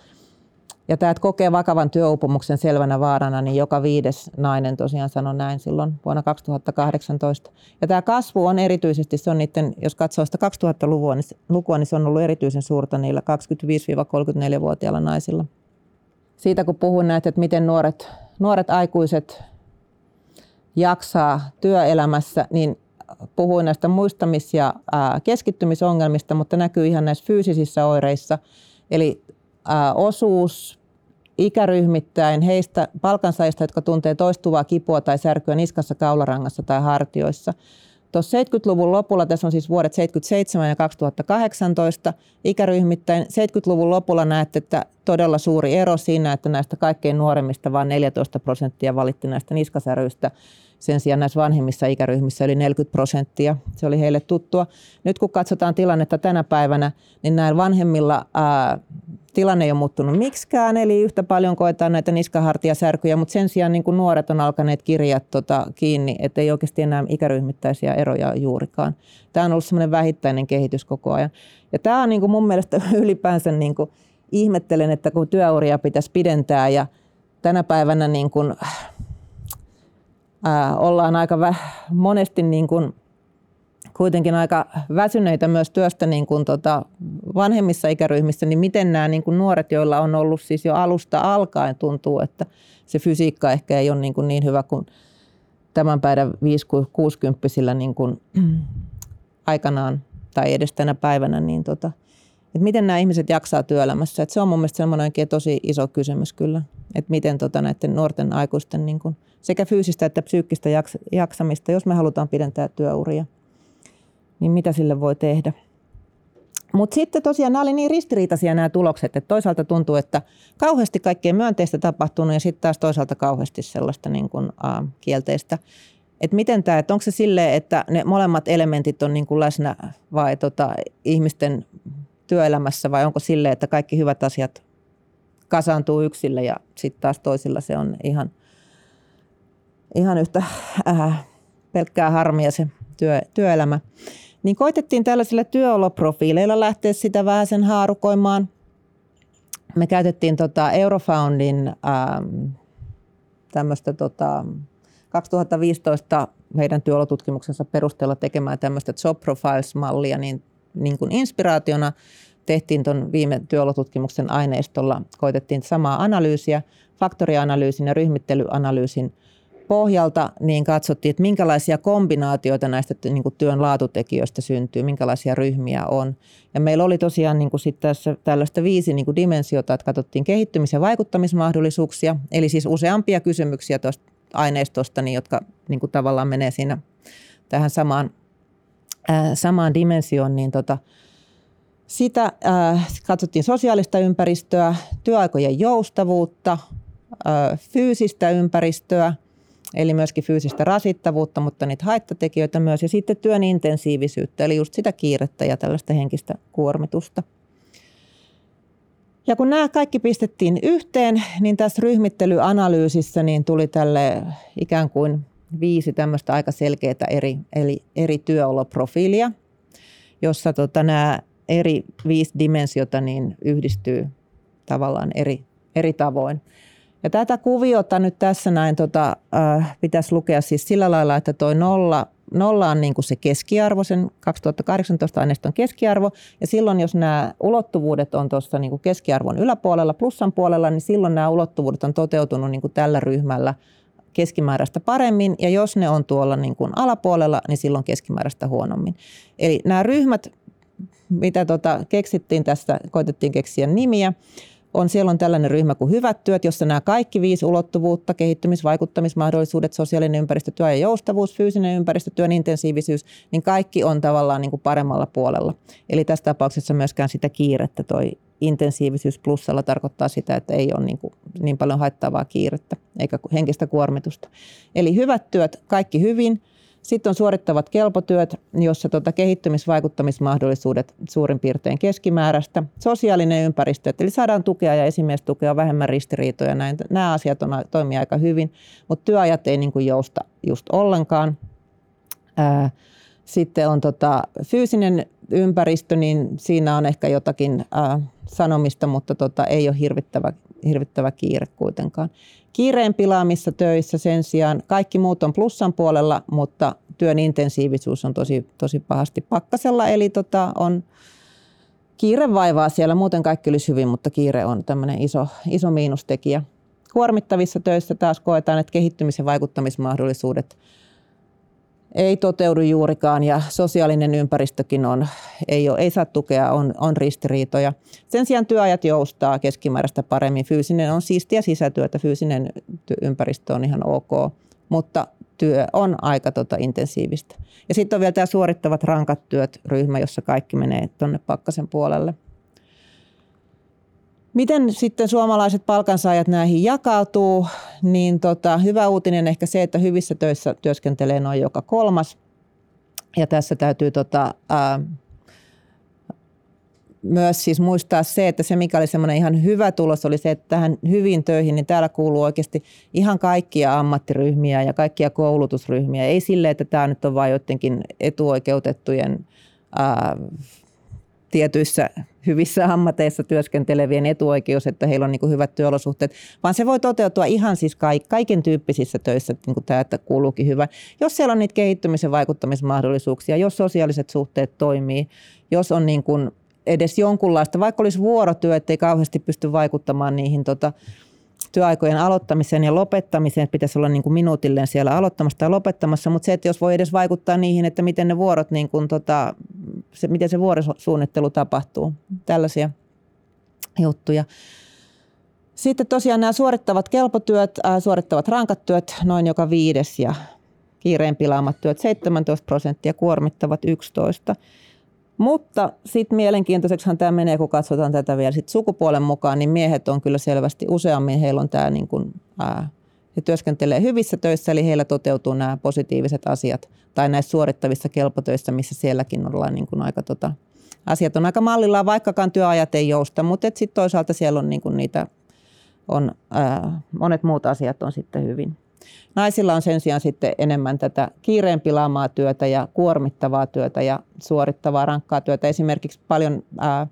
ja tämä, että kokee vakavan työuupumuksen selvänä vaarana, niin joka viides nainen tosiaan sanoi näin silloin vuonna 2018. Ja tämä kasvu on erityisesti, se on niiden, jos katsoo sitä 2000-lukua, niin, lukua, niin se on ollut erityisen suurta niillä 25-34-vuotiailla naisilla. Siitä kun puhun näitä, että miten nuoret nuoret aikuiset jaksaa työelämässä, niin puhuin näistä muistamis- ja keskittymisongelmista, mutta näkyy ihan näissä fyysisissä oireissa. Eli osuus ikäryhmittäin heistä palkansaajista, jotka tuntee toistuvaa kipua tai särkyä niskassa, kaularangassa tai hartioissa – Tuossa 70-luvun lopulla, tässä on siis vuodet 77 ja 2018 ikäryhmittäin, 70-luvun lopulla näette, että todella suuri ero siinä, että näistä kaikkein nuoremmista vain 14 prosenttia valitti näistä niskasäryistä. Sen sijaan näissä vanhemmissa ikäryhmissä yli 40 prosenttia. Se oli heille tuttua. Nyt kun katsotaan tilannetta tänä päivänä, niin näillä vanhemmilla ää, tilanne ei ole muuttunut miksikään, eli yhtä paljon koetaan näitä niskahartiasärkyjä, mutta sen sijaan niin kuin nuoret on alkaneet kirjat tota, kiinni, ettei oikeasti enää ikäryhmittäisiä eroja juurikaan. Tämä on ollut semmoinen vähittäinen kehitys koko ajan. Ja tämä on niin kuin mun mielestä ylipäänsä, niin kuin, ihmettelen, että kun työuria pitäisi pidentää ja tänä päivänä niin kuin, ää, ollaan aika vä- monesti niin kuin, kuitenkin aika väsyneitä myös työstä niin kuin tota vanhemmissa ikäryhmissä, niin miten nämä niin kuin nuoret, joilla on ollut siis jo alusta alkaen, tuntuu, että se fysiikka ehkä ei ole niin, kuin niin hyvä kuin tämän päivän 5-60 niin kuin aikanaan tai edes tänä päivänä, niin tota, että miten nämä ihmiset jaksaa työelämässä. Että se on mun mielestä semmoinen tosi iso kysymys kyllä, että miten tota näiden nuorten aikuisten niin kuin sekä fyysistä että psyykkistä jaksamista, jos me halutaan pidentää työuria – niin mitä sille voi tehdä. Mutta sitten tosiaan nämä oli niin ristiriitaisia nämä tulokset, että toisaalta tuntuu, että kauheasti kaikkea myönteistä tapahtunut ja sitten taas toisaalta kauheasti sellaista niin kuin, uh, kielteistä. Että miten tämä, että onko se silleen, että ne molemmat elementit on niin kuin läsnä vai tota, ihmisten työelämässä vai onko silleen, että kaikki hyvät asiat kasaantuu yksille ja sitten taas toisilla se on ihan ihan yhtä äh, pelkkää harmia se työ, työelämä. Niin koitettiin tällaisilla työoloprofiileilla lähteä sitä vähän sen haarukoimaan. Me käytettiin tota Eurofoundin ähm, tämmöistä tota, 2015 heidän työolotutkimuksensa perusteella tekemään tämmöistä job profiles-mallia, niin, niin kuin inspiraationa tehtiin tuon viime työolotutkimuksen aineistolla, koitettiin samaa analyysiä, faktorianalyysin ja ryhmittelyanalyysin pohjalta, niin katsottiin, että minkälaisia kombinaatioita näistä niin kuin työn laatutekijöistä syntyy, minkälaisia ryhmiä on. Ja meillä oli tosiaan niin kuin sit tässä tällaista viisi niin kuin dimensiota, että katsottiin kehittymis- ja vaikuttamismahdollisuuksia, eli siis useampia kysymyksiä tuosta aineistosta, niin jotka niin kuin tavallaan menee siinä tähän samaan, ää, samaan dimensioon, niin tota, sitä ää, katsottiin sosiaalista ympäristöä, työaikojen joustavuutta, ää, fyysistä ympäristöä, eli myöskin fyysistä rasittavuutta, mutta niitä haittatekijöitä myös, ja sitten työn intensiivisyyttä, eli just sitä kiirettä ja tällaista henkistä kuormitusta. Ja kun nämä kaikki pistettiin yhteen, niin tässä ryhmittelyanalyysissä niin tuli tälle ikään kuin viisi tämmöistä aika selkeää eri, eli eri työoloprofiilia, jossa tota nämä eri viisi dimensiota niin yhdistyy tavallaan eri, eri tavoin. Ja tätä kuviota nyt tässä näin tota, äh, pitäisi lukea siis sillä lailla, että toi nolla nolla on niin kuin se keskiarvo, sen 2018 aineiston keskiarvo, ja silloin jos nämä ulottuvuudet on tuossa niin kuin keskiarvon yläpuolella, plussan puolella, niin silloin nämä ulottuvuudet on toteutunut niin kuin tällä ryhmällä keskimääräistä paremmin, ja jos ne on tuolla niin kuin alapuolella, niin silloin keskimääräistä huonommin. Eli nämä ryhmät, mitä tota keksittiin tästä, koitettiin keksiä nimiä, on, siellä on tällainen ryhmä kuin hyvät työt, jossa nämä kaikki viisi ulottuvuutta, kehittymis- vaikuttamismahdollisuudet, sosiaalinen ympäristö, työ ja joustavuus, fyysinen ympäristö, työn intensiivisyys, niin kaikki on tavallaan niin kuin paremmalla puolella. Eli tässä tapauksessa myöskään sitä kiirettä toi intensiivisyys plussalla tarkoittaa sitä, että ei ole niin, kuin niin paljon haittavaa kiirettä eikä henkistä kuormitusta. Eli hyvät työt, kaikki hyvin – sitten on suorittavat kelpotyöt, jossa tuota kehittymisvaikuttamismahdollisuudet suurin piirtein keskimääräistä. Sosiaalinen ympäristö, eli saadaan tukea ja esimiestukea, vähemmän ristiriitoja. Näin, nämä asiat on, toimii aika hyvin, mutta työajat ei niin kuin jousta just ollenkaan. Ää, sitten on tota, fyysinen ympäristö, niin siinä on ehkä jotakin sanomista, mutta tota, ei ole hirvittävä, hirvittävä kiire kuitenkaan. Kiireen pilaamissa töissä sen sijaan kaikki muut on plussan puolella, mutta työn intensiivisuus on tosi, tosi pahasti pakkasella, eli tota, on kiire vaivaa siellä. Muuten kaikki olisi hyvin, mutta kiire on tämmöinen iso, iso miinustekijä. Kuormittavissa töissä taas koetaan, että kehittymis- ja vaikuttamismahdollisuudet – ei toteudu juurikaan ja sosiaalinen ympäristökin on, ei, ole, ei saa tukea, on, on ristiriitoja. Sen sijaan työajat joustaa keskimääräistä paremmin. Fyysinen on siistiä sisätyötä, fyysinen ympäristö on ihan ok, mutta työ on aika tota, intensiivistä. Ja sitten on vielä tämä suorittavat rankat työt ryhmä, jossa kaikki menee tuonne pakkasen puolelle – Miten sitten suomalaiset palkansaajat näihin jakautuu, niin tota, hyvä uutinen ehkä se, että hyvissä töissä työskentelee noin joka kolmas. Ja tässä täytyy tota, ää, myös siis muistaa se, että se mikä oli semmoinen ihan hyvä tulos oli se, että tähän hyvin töihin, niin täällä kuuluu oikeasti ihan kaikkia ammattiryhmiä ja kaikkia koulutusryhmiä. Ei sille, että tämä nyt on vain jotenkin etuoikeutettujen ää, tietyissä hyvissä ammateissa työskentelevien etuoikeus, että heillä on niin kuin hyvät työolosuhteet, vaan se voi toteutua ihan siis kaiken tyyppisissä töissä, niin kuin tämä, että kuuluukin hyvä. Jos siellä on niitä kehittymisen vaikuttamismahdollisuuksia, jos sosiaaliset suhteet toimii, jos on niin kuin edes jonkunlaista, vaikka olisi vuorotyö, ettei kauheasti pysty vaikuttamaan niihin tota, työaikojen aloittamiseen ja lopettamiseen, että pitäisi olla niin kuin minuutilleen siellä aloittamassa tai lopettamassa, mutta se, että jos voi edes vaikuttaa niihin, että miten ne vuorot, niin kuin tota, se, miten se vuorosuunnittelu tapahtuu, tällaisia juttuja. Sitten tosiaan nämä suorittavat kelpotyöt, äh, suorittavat rankat työt, noin joka viides ja kiireen pilaamat työt 17 prosenttia, kuormittavat 11. Mutta sitten mielenkiintoiseksihan tämä menee, kun katsotaan tätä vielä sit sukupuolen mukaan, niin miehet on kyllä selvästi useammin, heillä on tämä niin kuin, ää, he työskentelee hyvissä töissä, eli heillä toteutuu nämä positiiviset asiat, tai näissä suorittavissa kelpotöissä, missä sielläkin ollaan niin kuin aika tota, asiat on aika mallillaan, vaikkakaan työajat ei jousta, mutta sitten toisaalta siellä on niin kuin niitä, on, ää, monet muut asiat on sitten hyvin. Naisilla on sen sijaan sitten enemmän tätä kiireen pilaamaa työtä ja kuormittavaa työtä ja suorittavaa rankkaa työtä. Esimerkiksi paljon ää,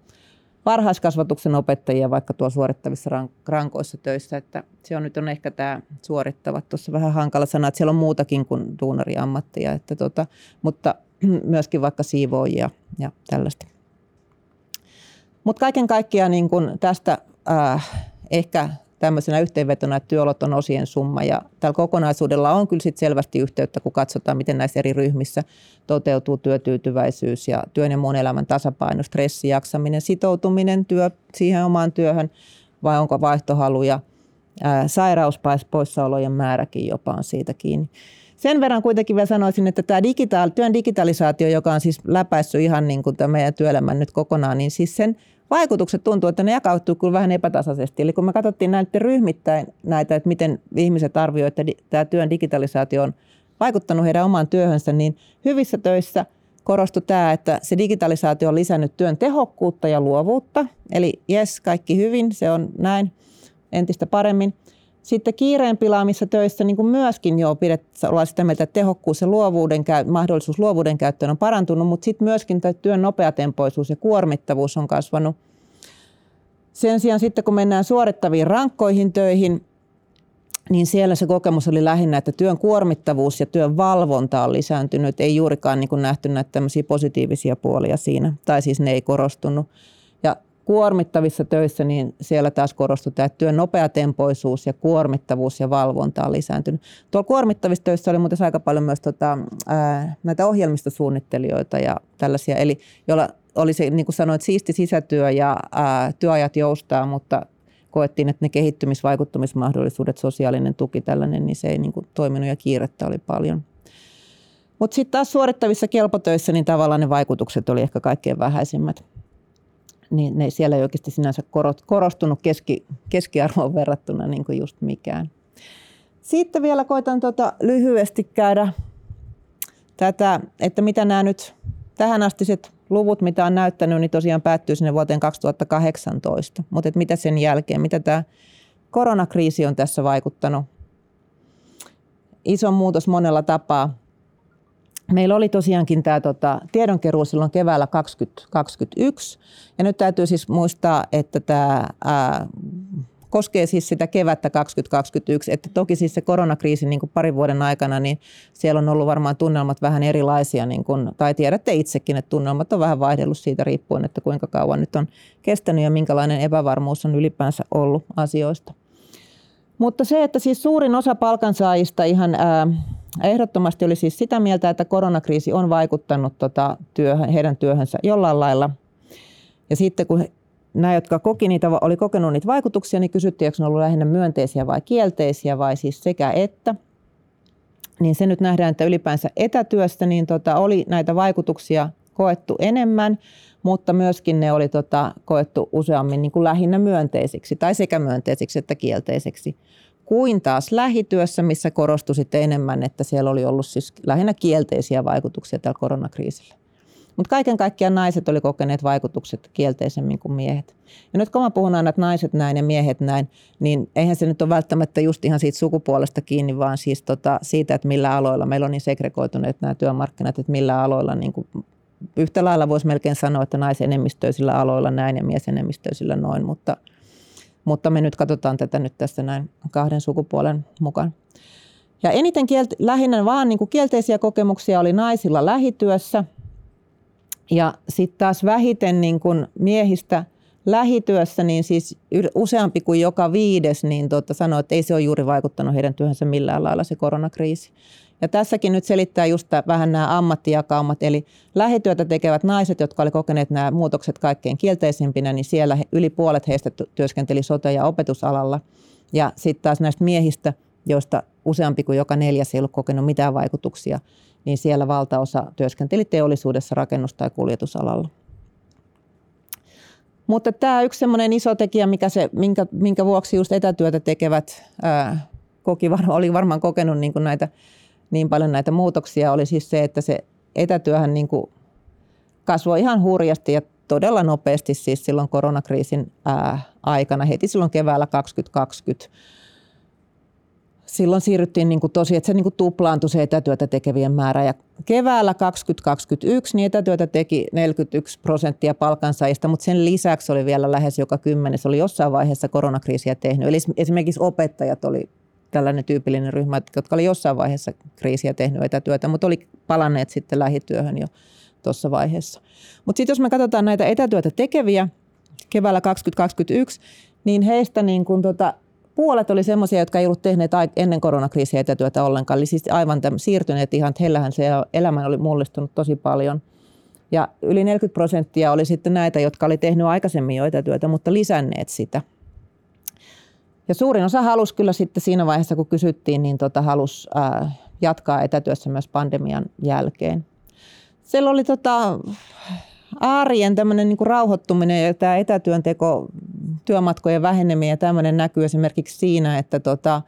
varhaiskasvatuksen opettajia vaikka tuo suorittavissa rankoissa töissä, että se on nyt on ehkä tämä suorittavat tuossa vähän hankala sana, että siellä on muutakin kuin duunariammattia, että tota, mutta myöskin vaikka siivoojia ja tällaista. Mutta kaiken kaikkiaan niin kun tästä äh, ehkä tämmöisenä yhteenvetona, että työolot on osien summa ja tällä kokonaisuudella on kyllä sit selvästi yhteyttä, kun katsotaan, miten näissä eri ryhmissä toteutuu työtyytyväisyys ja työn ja muun elämän tasapaino, stressi, jaksaminen, sitoutuminen työ, siihen omaan työhön vai onko vaihtohaluja, ää, sairauspoissaolojen määräkin jopa on siitä kiinni. Sen verran kuitenkin vielä sanoisin, että tämä digitaal, työn digitalisaatio, joka on siis läpäissyt ihan niin kuin tämä meidän työelämän nyt kokonaan, niin siis sen vaikutukset tuntuu, että ne jakautuu kyllä vähän epätasaisesti. Eli kun me katsottiin näiden ryhmittäin näitä, että miten ihmiset arvioivat, että tämä työn digitalisaatio on vaikuttanut heidän omaan työhönsä, niin hyvissä töissä korostui tämä, että se digitalisaatio on lisännyt työn tehokkuutta ja luovuutta. Eli jes, kaikki hyvin, se on näin entistä paremmin. Sitten kiireen pilaamissa töissä niin kuin myöskin jo pidetään, ollaan sitä mieltä, että tehokkuus ja luovuuden, mahdollisuus luovuuden käyttöön on parantunut, mutta sitten myöskin työn nopeatempoisuus ja kuormittavuus on kasvanut. Sen sijaan sitten kun mennään suorittaviin rankkoihin töihin, niin siellä se kokemus oli lähinnä, että työn kuormittavuus ja työn valvonta on lisääntynyt. Ei juurikaan niin kuin nähty näitä positiivisia puolia siinä, tai siis ne ei korostunut. Kuormittavissa töissä, niin siellä taas korostui tämä työn nopeatempoisuus ja kuormittavuus ja valvonta on lisääntynyt. Tuolla kuormittavissa töissä oli muuten aika paljon myös tota, ää, näitä ohjelmistosuunnittelijoita ja tällaisia, eli joilla oli se, niin kuin sanoit, siisti sisätyö ja ää, työajat joustaa, mutta koettiin, että ne kehittymisvaikuttamismahdollisuudet, sosiaalinen tuki, tällainen, niin se ei niin kuin toiminut ja kiirettä oli paljon. Mutta sitten taas suorittavissa kelpotöissä, niin tavallaan ne vaikutukset oli ehkä kaikkein vähäisimmät niin ne siellä ei oikeasti sinänsä korostunut keski, keskiarvoon verrattuna niin kuin just mikään. Sitten vielä koitan tota lyhyesti käydä tätä, että mitä nämä nyt tähänastiset luvut, mitä on näyttänyt, niin tosiaan päättyy sinne vuoteen 2018. Mutta mitä sen jälkeen, mitä tämä koronakriisi on tässä vaikuttanut? Iso muutos monella tapaa. Meillä oli tosiaankin tämä tota, tiedonkeruu silloin keväällä 2021 ja nyt täytyy siis muistaa, että tämä ää, koskee siis sitä kevättä 2021, että toki siis se koronakriisi niin kuin parin vuoden aikana, niin siellä on ollut varmaan tunnelmat vähän erilaisia, niin kuin, tai tiedätte itsekin, että tunnelmat on vähän vaihdellut siitä riippuen, että kuinka kauan nyt on kestänyt ja minkälainen epävarmuus on ylipäänsä ollut asioista. Mutta se, että siis suurin osa palkansaajista ihan ää, ehdottomasti oli siis sitä mieltä, että koronakriisi on vaikuttanut tota työhön, heidän työhönsä jollain lailla. Ja sitten kun nämä, jotka koki niitä, oli kokenut niitä vaikutuksia, niin kysyttiin, eikö ne ollut lähinnä myönteisiä vai kielteisiä vai siis sekä että. Niin se nyt nähdään, että ylipäänsä etätyöstä niin tota, oli näitä vaikutuksia koettu enemmän, mutta myöskin ne oli tota, koettu useammin niin kuin lähinnä myönteisiksi tai sekä myönteisiksi että kielteisiksi kuin taas lähityössä, missä korostui enemmän, että siellä oli ollut siis lähinnä kielteisiä vaikutuksia tällä koronakriisillä. Mutta kaiken kaikkiaan naiset oli kokeneet vaikutukset kielteisemmin kuin miehet. Ja nyt kun mä puhun aina, että naiset näin ja miehet näin, niin eihän se nyt ole välttämättä just ihan siitä sukupuolesta kiinni, vaan siis tota, siitä, että millä aloilla meillä on niin segregoituneet nämä työmarkkinat, että millä aloilla niin kuin yhtä lailla voisi melkein sanoa, että naisenemmistöisillä aloilla näin ja miesenemmistöisillä noin, mutta, mutta me nyt katsotaan tätä nyt tässä näin kahden sukupuolen mukaan. Ja eniten kielt- lähinnä vaan niin kuin kielteisiä kokemuksia oli naisilla lähityössä ja sitten taas vähiten niin kuin miehistä lähityössä, niin siis useampi kuin joka viides niin tota sanoi, että ei se ole juuri vaikuttanut heidän työhönsä millään lailla se koronakriisi. Ja tässäkin nyt selittää just vähän nämä ammattijakaumat, eli lähityötä tekevät naiset, jotka olivat kokeneet nämä muutokset kaikkein kielteisimpinä, niin siellä yli puolet heistä työskenteli sote- ja opetusalalla. Ja sitten taas näistä miehistä, joista useampi kuin joka neljäs ei ollut kokenut mitään vaikutuksia, niin siellä valtaosa työskenteli teollisuudessa, rakennus- tai kuljetusalalla. Mutta tämä yksi semmoinen iso tekijä, mikä se, minkä, minkä vuoksi just etätyötä tekevät ää, koki, oli varmaan kokenut niin näitä niin paljon näitä muutoksia oli siis se, että se etätyöhän niin kuin kasvoi ihan hurjasti ja todella nopeasti siis silloin koronakriisin ää, aikana, heti silloin keväällä 2020. silloin siirryttiin niin kuin tosi, että se niin kuin tuplaantui se etätyötä tekevien määrä. Ja keväällä 2021 niin etätyötä teki 41 prosenttia palkansaajista, mutta sen lisäksi oli vielä lähes joka kymmenes oli jossain vaiheessa koronakriisiä tehnyt. Eli esimerkiksi opettajat oli tällainen tyypillinen ryhmä, jotka oli jossain vaiheessa kriisiä tehnyt etätyötä, mutta oli palanneet sitten lähityöhön jo tuossa vaiheessa. Mutta sitten jos me katsotaan näitä etätyötä tekeviä keväällä 2021, niin heistä niin kun tota, puolet oli semmoisia, jotka ei ollut tehneet ennen koronakriisiä etätyötä ollenkaan. Eli siis aivan tämän, siirtyneet ihan, että heillähän se elämä oli mullistunut tosi paljon. Ja yli 40 prosenttia oli sitten näitä, jotka oli tehnyt aikaisemmin jo etätyötä, mutta lisänneet sitä. Ja suurin osa halusi kyllä sitten siinä vaiheessa, kun kysyttiin, niin tota, halusi ää, jatkaa etätyössä myös pandemian jälkeen. Siellä oli tota, arjen tämmöinen niin rauhoittuminen ja tämä etätyönteko, työmatkojen väheneminen ja tämmöinen näkyy esimerkiksi siinä, että tota,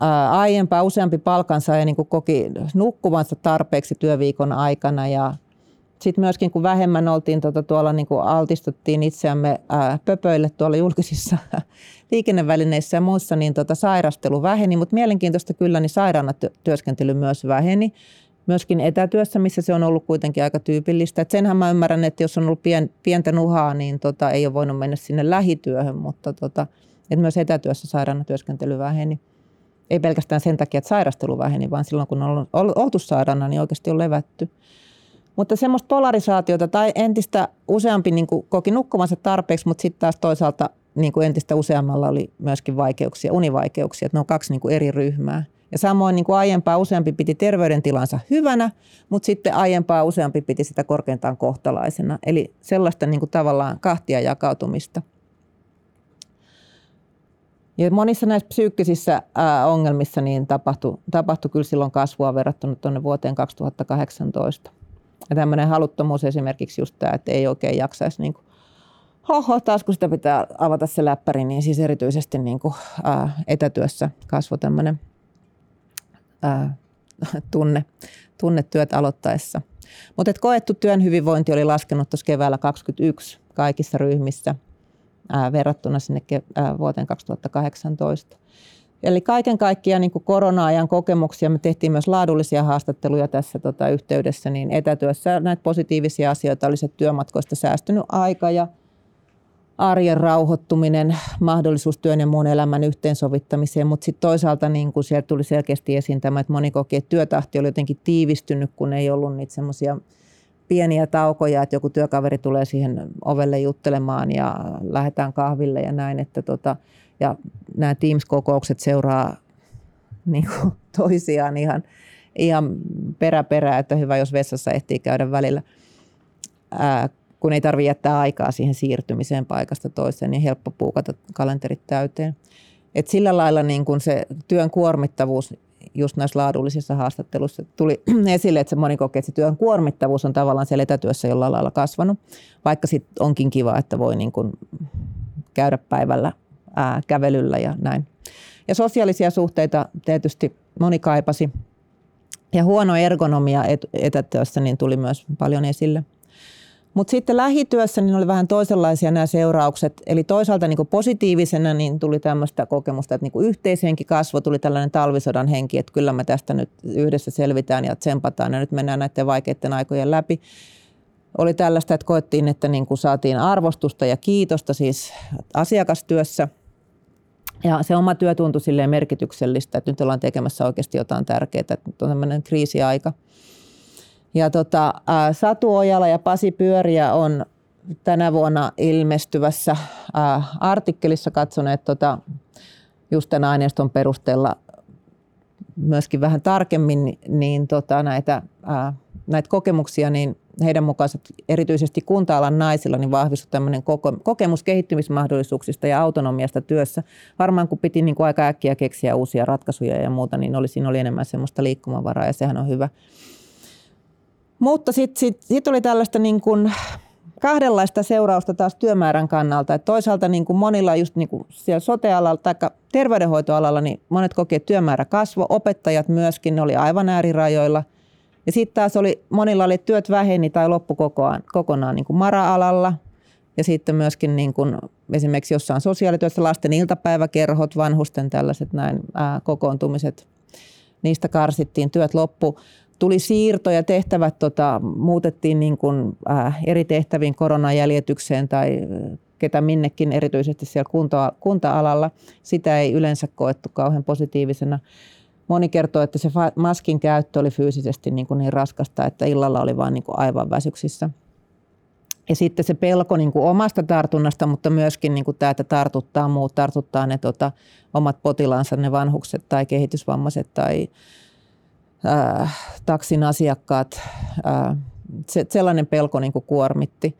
ää, aiempaa useampi palkansaaja niin koki nukkuvansa tarpeeksi työviikon aikana ja sitten myöskin kun vähemmän oltiin tota, tuolla niin kuin altistuttiin itseämme ää, pöpöille tuolla julkisissa liikennevälineissä ja muissa, niin tota, sairastelu väheni, mutta mielenkiintoista kyllä, niin sairaana työskentely myös väheni myöskin etätyössä, missä se on ollut kuitenkin aika tyypillistä. Et senhän mä ymmärrän, että jos on ollut pien, pientä nuhaa, niin tota, ei ole voinut mennä sinne lähityöhön, mutta tota, et myös etätyössä sairaana työskentely väheni. Ei pelkästään sen takia, että sairastelu väheni, vaan silloin kun on ollut, oltu sairaana, niin oikeasti on levätty. Mutta semmoista polarisaatiota tai entistä useampi niin kuin koki nukkumansa tarpeeksi, mutta sitten taas toisaalta niin kuin entistä useammalla oli myöskin vaikeuksia, univaikeuksia. Että ne on kaksi niin kuin eri ryhmää. Ja samoin niin kuin aiempaa useampi piti terveydentilansa hyvänä, mutta sitten aiempaa useampi piti sitä korkeintaan kohtalaisena. Eli sellaista niin kuin tavallaan kahtia jakautumista. Ja monissa näissä psyykkisissä ongelmissa niin tapahtui, tapahtui kyllä silloin kasvua verrattuna tuonne vuoteen 2018. Ja tämmöinen haluttomuus esimerkiksi just tämä, että ei oikein jaksaisi niin kuin, hoho, taas kun sitä pitää avata se läppäri, niin siis erityisesti niin kuin, ää, etätyössä kasvoi tämmöinen ää, tunne, tunnetyöt aloittaessa. Mutta koettu työn hyvinvointi oli laskenut tuossa keväällä 2021 kaikissa ryhmissä ää, verrattuna sinne ää, vuoteen 2018. Eli kaiken kaikkiaan niin korona-ajan kokemuksia, me tehtiin myös laadullisia haastatteluja tässä tota, yhteydessä, niin etätyössä näitä positiivisia asioita oli se työmatkoista säästynyt aika ja – arjen rauhoittuminen, mahdollisuus työn ja muun elämän yhteensovittamiseen, mutta sitten toisaalta niin kun sieltä tuli selkeästi esiin tämä, että moni koki, että työtahti oli jotenkin tiivistynyt, kun ei ollut niitä semmoisia pieniä taukoja, että joku työkaveri tulee siihen ovelle juttelemaan ja lähdetään kahville ja näin, että tota, ja nämä Teams-kokoukset seuraa niin kuin toisiaan ihan, ihan peräperää, että hyvä, jos vessassa ehtii käydä välillä. Ää, kun ei tarvitse jättää aikaa siihen siirtymiseen paikasta toiseen, niin helppo puukata kalenterit täyteen. Et sillä lailla niin kun se työn kuormittavuus just näissä laadullisissa haastatteluissa tuli esille, että se moni kokee, että se työn kuormittavuus on tavallaan siellä etätyössä jollain lailla kasvanut, vaikka sitten onkin kiva, että voi niin kun käydä päivällä ää, kävelyllä ja näin. Ja sosiaalisia suhteita tietysti moni kaipasi. Ja huono ergonomia etätyössä niin tuli myös paljon esille – mutta sitten lähityössä niin oli vähän toisenlaisia nämä seuraukset. Eli toisaalta niin positiivisena niin tuli tämmöistä kokemusta, että niin yhteishenki kasvoi, tuli tällainen talvisodan henki, että kyllä me tästä nyt yhdessä selvitään ja tsempataan ja nyt mennään näiden vaikeiden aikojen läpi. Oli tällaista, että koettiin, että niin kuin saatiin arvostusta ja kiitosta siis asiakastyössä. Ja se oma työ tuntui silleen merkityksellistä, että nyt ollaan tekemässä oikeasti jotain tärkeää, että nyt on tämmöinen kriisiaika – ja tota, ä, Satu Ojala ja Pasi Pyöriä on tänä vuonna ilmestyvässä ä, artikkelissa katsoneet tota, just tämän aineiston perusteella myöskin vähän tarkemmin niin tota, näitä, ä, näitä kokemuksia, niin heidän mukaansa erityisesti kunta-alan naisilla niin vahvistui tämmöinen kokemus kehittymismahdollisuuksista ja autonomiasta työssä. Varmaan kun piti niin kuin aika äkkiä keksiä uusia ratkaisuja ja muuta, niin oli, siinä oli enemmän semmoista liikkumavaraa ja sehän on hyvä. Mutta sitten sit, sit oli tällaista niin kuin kahdenlaista seurausta taas työmäärän kannalta. Et toisaalta niin kuin monilla just niin kuin siellä sote-alalla tai terveydenhoitoalalla niin monet koki, että työmäärä kasvo, opettajat myöskin, ne oli aivan äärirajoilla. Ja sitten taas oli, monilla oli työt väheni tai loppu kokonaan, kokonaan niin kuin mara-alalla. Ja sitten myöskin niin kuin esimerkiksi jossain sosiaalityössä lasten iltapäiväkerhot, vanhusten tällaiset näin ää, kokoontumiset, niistä karsittiin, työt loppu. Tuli siirto ja tehtävät tota, muutettiin niin kuin, ää, eri tehtäviin koronajäljitykseen tai ketä minnekin, erityisesti siellä kunta, kunta-alalla. Sitä ei yleensä koettu kauhean positiivisena. Moni kertoo, että se maskin käyttö oli fyysisesti niin, kuin niin raskasta, että illalla oli vain niin aivan väsyksissä. Ja sitten se pelko niin kuin omasta tartunnasta, mutta myöskin niin kuin tämä, että tartuttaa muut, tartuttaa ne tota, omat potilaansa, ne vanhukset tai kehitysvammaiset tai äh, taksin asiakkaat. Äh, se, sellainen pelko niin kuin kuormitti.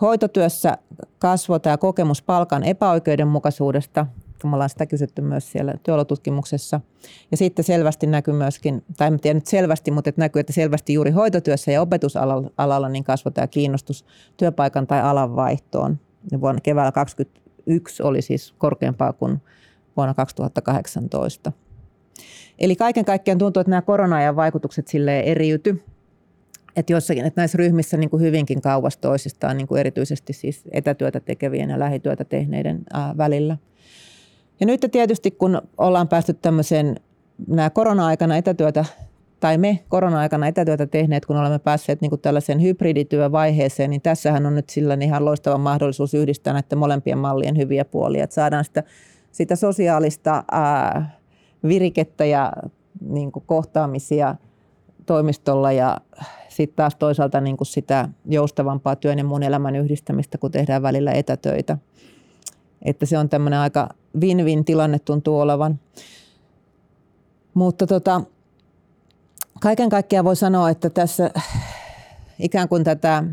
Hoitotyössä kasvoi tämä kokemus palkan epäoikeudenmukaisuudesta. Me ollaan sitä kysytty myös siellä työolotutkimuksessa. Ja sitten selvästi näkyy myöskin, tai en tiedä nyt selvästi, mutta että näkyy, että selvästi juuri hoitotyössä ja opetusalalla niin kasvoi tämä kiinnostus työpaikan tai alan vaihtoon. Vuonna keväällä 2021 oli siis korkeampaa kuin vuonna 2018. Eli kaiken kaikkiaan tuntuu, että nämä korona-ajan vaikutukset sille eriyty että jossakin, että näissä ryhmissä niin kuin hyvinkin kauas toisistaan, niin kuin erityisesti siis etätyötä tekevien ja lähityötä tehneiden välillä. Ja nyt tietysti kun ollaan päästy tämmöiseen nämä korona-aikana etätyötä tai me korona-aikana etätyötä tehneet, kun olemme päässeet niin tällaiseen hybridityövaiheeseen, niin tässähän on nyt sillä ihan loistava mahdollisuus yhdistää näiden molempien mallien hyviä puolia, että saadaan sitä, sitä sosiaalista ää, virikettä ja niin kuin kohtaamisia toimistolla ja sitten taas toisaalta niin kuin sitä joustavampaa työn ja muun elämän yhdistämistä, kun tehdään välillä etätöitä. Että se on tämmöinen aika win-win tilanne tuntuu olevan. Mutta tota, kaiken kaikkiaan voi sanoa, että tässä ikään kuin tätä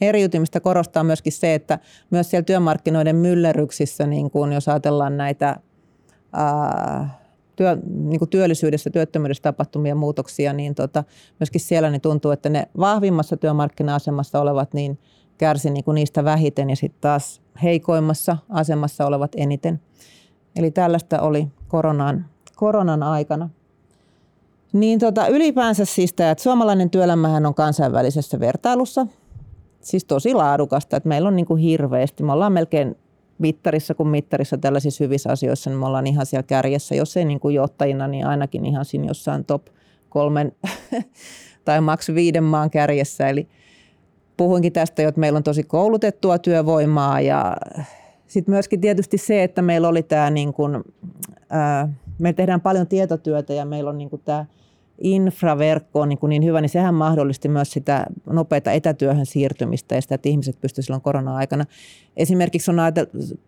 eriytymistä korostaa myöskin se, että myös siellä työmarkkinoiden myllerryksissä, niin kuin jos ajatellaan näitä ää, työ, niin kuin työllisyydessä, työttömyydessä tapahtumia muutoksia, niin tota, myöskin siellä niin tuntuu, että ne vahvimmassa työmarkkina-asemassa olevat niin kärsi niin kuin niistä vähiten ja sitten taas heikoimmassa asemassa olevat eniten. Eli tällaista oli koronan, koronan aikana. Niin tota, ylipäänsä siis tämä, että suomalainen työelämähän on kansainvälisessä vertailussa siis tosi laadukasta, että meillä on niin kuin hirveästi, me ollaan melkein mittarissa kuin mittarissa tällaisissa hyvissä asioissa, niin me ollaan ihan siellä kärjessä. Jos ei niin kuin johtajina, niin ainakin ihan siinä jossain top kolmen tai maks viiden maan kärjessä. Eli puhuinkin tästä jo, että meillä on tosi koulutettua työvoimaa ja sitten myöskin tietysti se, että meillä oli tämä niin kuin, ää, me tehdään paljon tietotyötä ja meillä on niin tämä infraverkko on niin, niin hyvä, niin sehän mahdollisti myös sitä nopeata etätyöhön siirtymistä ja sitä, että ihmiset pystyivät silloin korona-aikana. Esimerkiksi on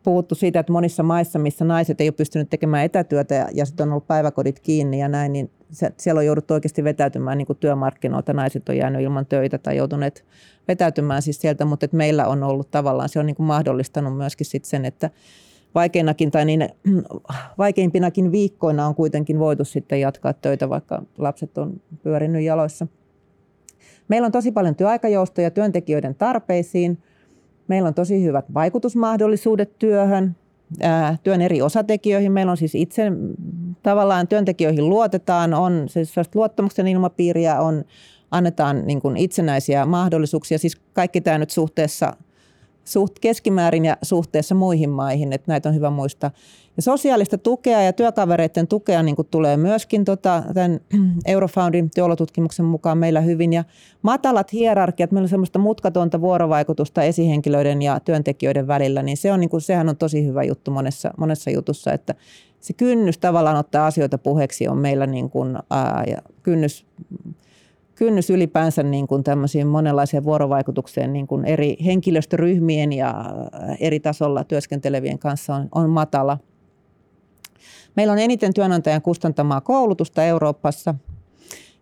puhuttu siitä, että monissa maissa, missä naiset ei ole pystynyt tekemään etätyötä ja, ja sitten on ollut päiväkodit kiinni ja näin, niin siellä on jouduttu oikeasti vetäytymään niin kuin työmarkkinoilta. Naiset on jäänyt ilman töitä tai joutuneet vetäytymään siis sieltä, mutta että meillä on ollut tavallaan, se on niin kuin mahdollistanut myöskin sit sen, että vaikeinakin tai niin vaikeimpinakin viikkoina on kuitenkin voitu sitten jatkaa töitä, vaikka lapset on pyörinyt jaloissa. Meillä on tosi paljon työaikajoustoja työntekijöiden tarpeisiin. Meillä on tosi hyvät vaikutusmahdollisuudet työhön, työn eri osatekijöihin. Meillä on siis itse tavallaan työntekijöihin luotetaan, on siis luottamuksen ilmapiiriä, on, annetaan niin kuin itsenäisiä mahdollisuuksia. Siis kaikki tämä nyt suhteessa – suht keskimäärin ja suhteessa muihin maihin, että näitä on hyvä muistaa. Ja sosiaalista tukea ja työkavereiden tukea niin tulee myöskin tota, tämän Eurofoundin työolotutkimuksen mukaan meillä hyvin. Ja matalat hierarkiat, meillä on semmoista mutkatonta vuorovaikutusta esihenkilöiden ja työntekijöiden välillä, niin, se on, niin kuin, sehän on tosi hyvä juttu monessa, monessa jutussa, että se kynnys tavallaan ottaa asioita puheeksi on meillä niin kuin, ää, ja kynnys kynnys ylipäänsä niin kuin tämmöisiin monenlaiseen vuorovaikutukseen niin kuin eri henkilöstöryhmien ja eri tasolla työskentelevien kanssa on, on matala. Meillä on eniten työnantajan kustantamaa koulutusta Euroopassa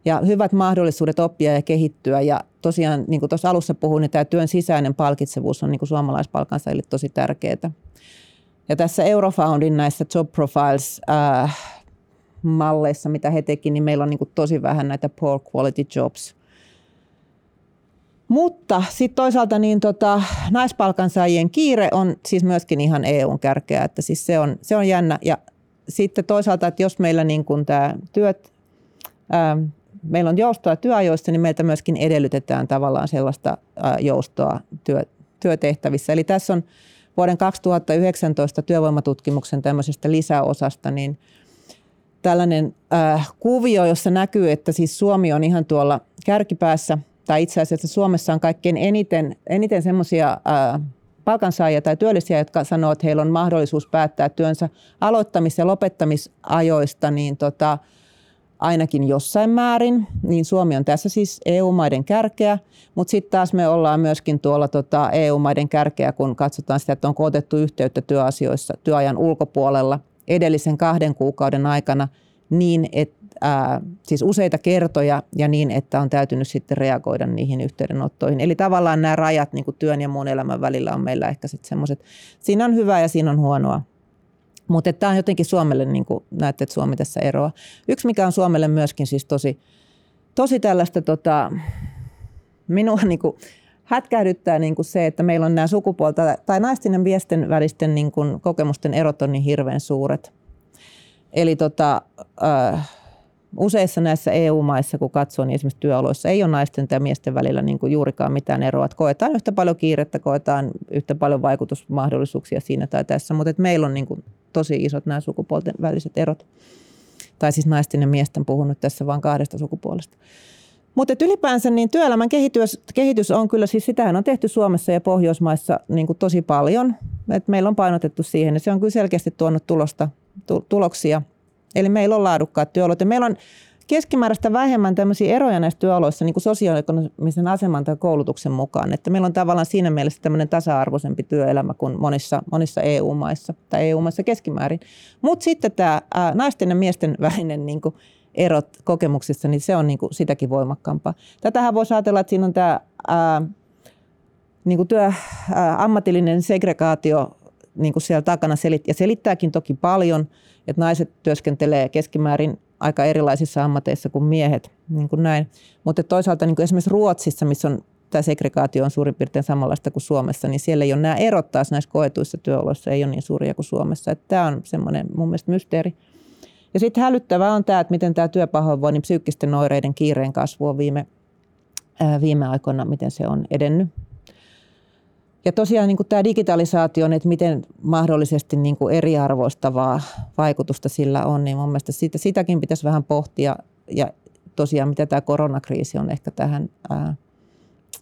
ja hyvät mahdollisuudet oppia ja kehittyä. Ja tosiaan, niin kuin tuossa alussa puhuin, niin tämä työn sisäinen palkitsevuus on niin kuin suomalaispalkansaajille tosi tärkeää. Ja tässä Eurofoundin näissä job profiles äh, malleissa, mitä he teki, niin meillä on niin kuin tosi vähän näitä poor quality jobs. Mutta sitten toisaalta niin tota, naispalkansaajien kiire on siis myöskin ihan EUn kärkeä, että siis se on, se on jännä. Ja sitten toisaalta, että jos meillä niin kuin tämä työt, ää, meillä on joustoa työajoista, niin meiltä myöskin edellytetään tavallaan sellaista ää, joustoa työ, työtehtävissä. Eli tässä on vuoden 2019 työvoimatutkimuksen tämmöisestä lisäosasta, niin tällainen äh, kuvio, jossa näkyy, että siis Suomi on ihan tuolla kärkipäässä, tai itse asiassa Suomessa on kaikkein eniten, eniten semmoisia äh, palkansaajia tai työllisiä, jotka sanoo, että heillä on mahdollisuus päättää työnsä aloittamis- ja lopettamisajoista, niin tota, ainakin jossain määrin, niin Suomi on tässä siis EU-maiden kärkeä, mutta sitten taas me ollaan myöskin tuolla tota EU-maiden kärkeä, kun katsotaan sitä, että on otettu yhteyttä työasioissa työajan ulkopuolella edellisen kahden kuukauden aikana niin, että ää, siis useita kertoja ja niin, että on täytynyt sitten reagoida niihin yhteydenottoihin. Eli tavallaan nämä rajat niin työn ja muun elämän välillä on meillä ehkä sitten semmoiset, siinä on hyvää ja siinä on huonoa. Mutta tämä on jotenkin Suomelle, niin kuin näette, että Suomi tässä eroaa. Yksi, mikä on Suomelle myöskin siis tosi, tosi tällaista, tota, minua niin kuin hätkähdyttää niin kuin se, että meillä on nämä sukupuolta tai naisten ja miesten välisten niin kuin kokemusten erot on niin hirveän suuret. Eli tota, äh, useissa näissä EU-maissa, kun katsoo, niin esimerkiksi työoloissa ei ole naisten ja miesten välillä niin kuin juurikaan mitään eroa. Että koetaan yhtä paljon kiirettä, koetaan yhtä paljon vaikutusmahdollisuuksia siinä tai tässä, mutta että meillä on niin kuin tosi isot nämä sukupuolten väliset erot. Tai siis naisten ja miesten puhunut tässä vain kahdesta sukupuolesta. Mutta ylipäänsä niin työelämän kehitys, kehitys on kyllä, siis sitähän on tehty Suomessa ja Pohjoismaissa niin kuin tosi paljon. Et meillä on painotettu siihen ja se on kyllä selkeästi tuonut tulosta, tuloksia – Eli meillä on laadukkaat työolot ja meillä on keskimääräistä vähemmän tämmöisiä eroja näissä työoloissa niin sosioekonomisen aseman tai koulutuksen mukaan. Että meillä on tavallaan siinä mielessä tämmöinen tasa-arvoisempi työelämä kuin monissa, monissa EU-maissa tai EU-maissa keskimäärin. Mutta sitten tämä naisten ja miesten välinen niin kuin erot kokemuksissa, niin se on niin kuin sitäkin voimakkaampaa. Tätähän voisi ajatella, että siinä on tämä ää, niin kuin työ, ää, ammatillinen segregaatio niin kuin siellä takana selit, ja selittääkin toki paljon, että naiset työskentelee keskimäärin aika erilaisissa ammateissa kuin miehet, niin kuin näin. Mutta toisaalta niin kuin esimerkiksi Ruotsissa, missä on tämä segregaatio on suurin piirtein samanlaista kuin Suomessa, niin siellä ei ole nämä erot taas näissä koetuissa työoloissa, ei ole niin suuria kuin Suomessa. Että tämä on semmoinen mun mielestä mysteeri. Ja sitten hälyttävää on tämä, että miten tämä työpahoinvoinnin psyykkisten oireiden kiireen kasvu on viime, ää, viime aikoina, miten se on edennyt. Ja tosiaan niin tämä digitalisaatio, että miten mahdollisesti niin eriarvoistavaa vaikutusta sillä on, niin mun mielestä sitä, sitäkin pitäisi vähän pohtia. Ja tosiaan, mitä tämä koronakriisi on ehkä tähän, ää,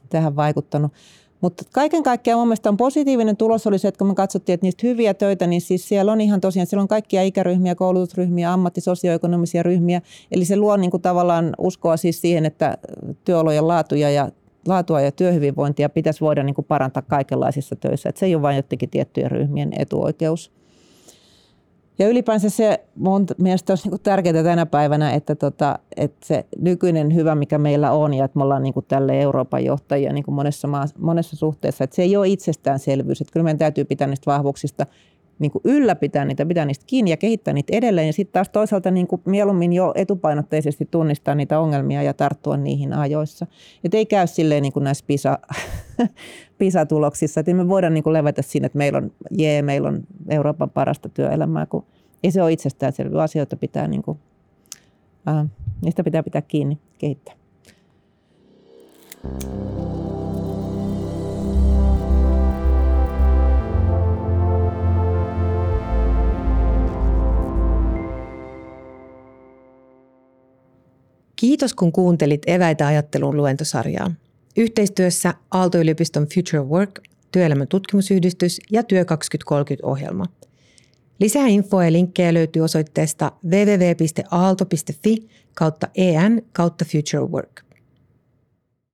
tähän vaikuttanut. Mutta kaiken kaikkiaan mun mielestä on positiivinen tulos oli se, että kun me katsottiin, että niistä hyviä töitä, niin siis siellä on ihan tosiaan, siellä on kaikkia ikäryhmiä, koulutusryhmiä, ammattisosioekonomisia ryhmiä. Eli se luo niin kuin tavallaan uskoa siis siihen, että työolojen laatuja ja laatua ja työhyvinvointia pitäisi voida niin kuin parantaa kaikenlaisissa töissä. Että se ei ole vain jotenkin tiettyjen ryhmien etuoikeus. Ja ylipäänsä se mun mielestä olisi niin tärkeää tänä päivänä, että, tota, että se nykyinen hyvä, mikä meillä on, ja että me ollaan niin kuin tälle Euroopan johtajia niin kuin monessa, maa, monessa suhteessa, että se ei ole itsestäänselvyys. Että kyllä meidän täytyy pitää niistä vahvuuksista niin kuin ylläpitää niitä, pitää niistä kiinni ja kehittää niitä edelleen. Ja sitten taas toisaalta niin kuin mieluummin jo etupainotteisesti tunnistaa niitä ongelmia ja tarttua niihin ajoissa. Et ei käy silleen niin kuin näissä PISA, PISA-tuloksissa, että me voidaan niin kuin levätä siinä, että meillä on, jee, meillä on Euroopan parasta työelämää, kun ei se ole itsestäänselvyä. Asioita pitää, niin kuin, äh, niistä pitää pitää kiinni, kehittää. Kiitos kun kuuntelit Eväitä ajatteluun luentosarjaa. Yhteistyössä Aalto-yliopiston Future Work, työelämän tutkimusyhdistys ja Työ 2030-ohjelma. Lisää infoa ja linkkejä löytyy osoitteesta www.aalto.fi kautta en kautta Future Work.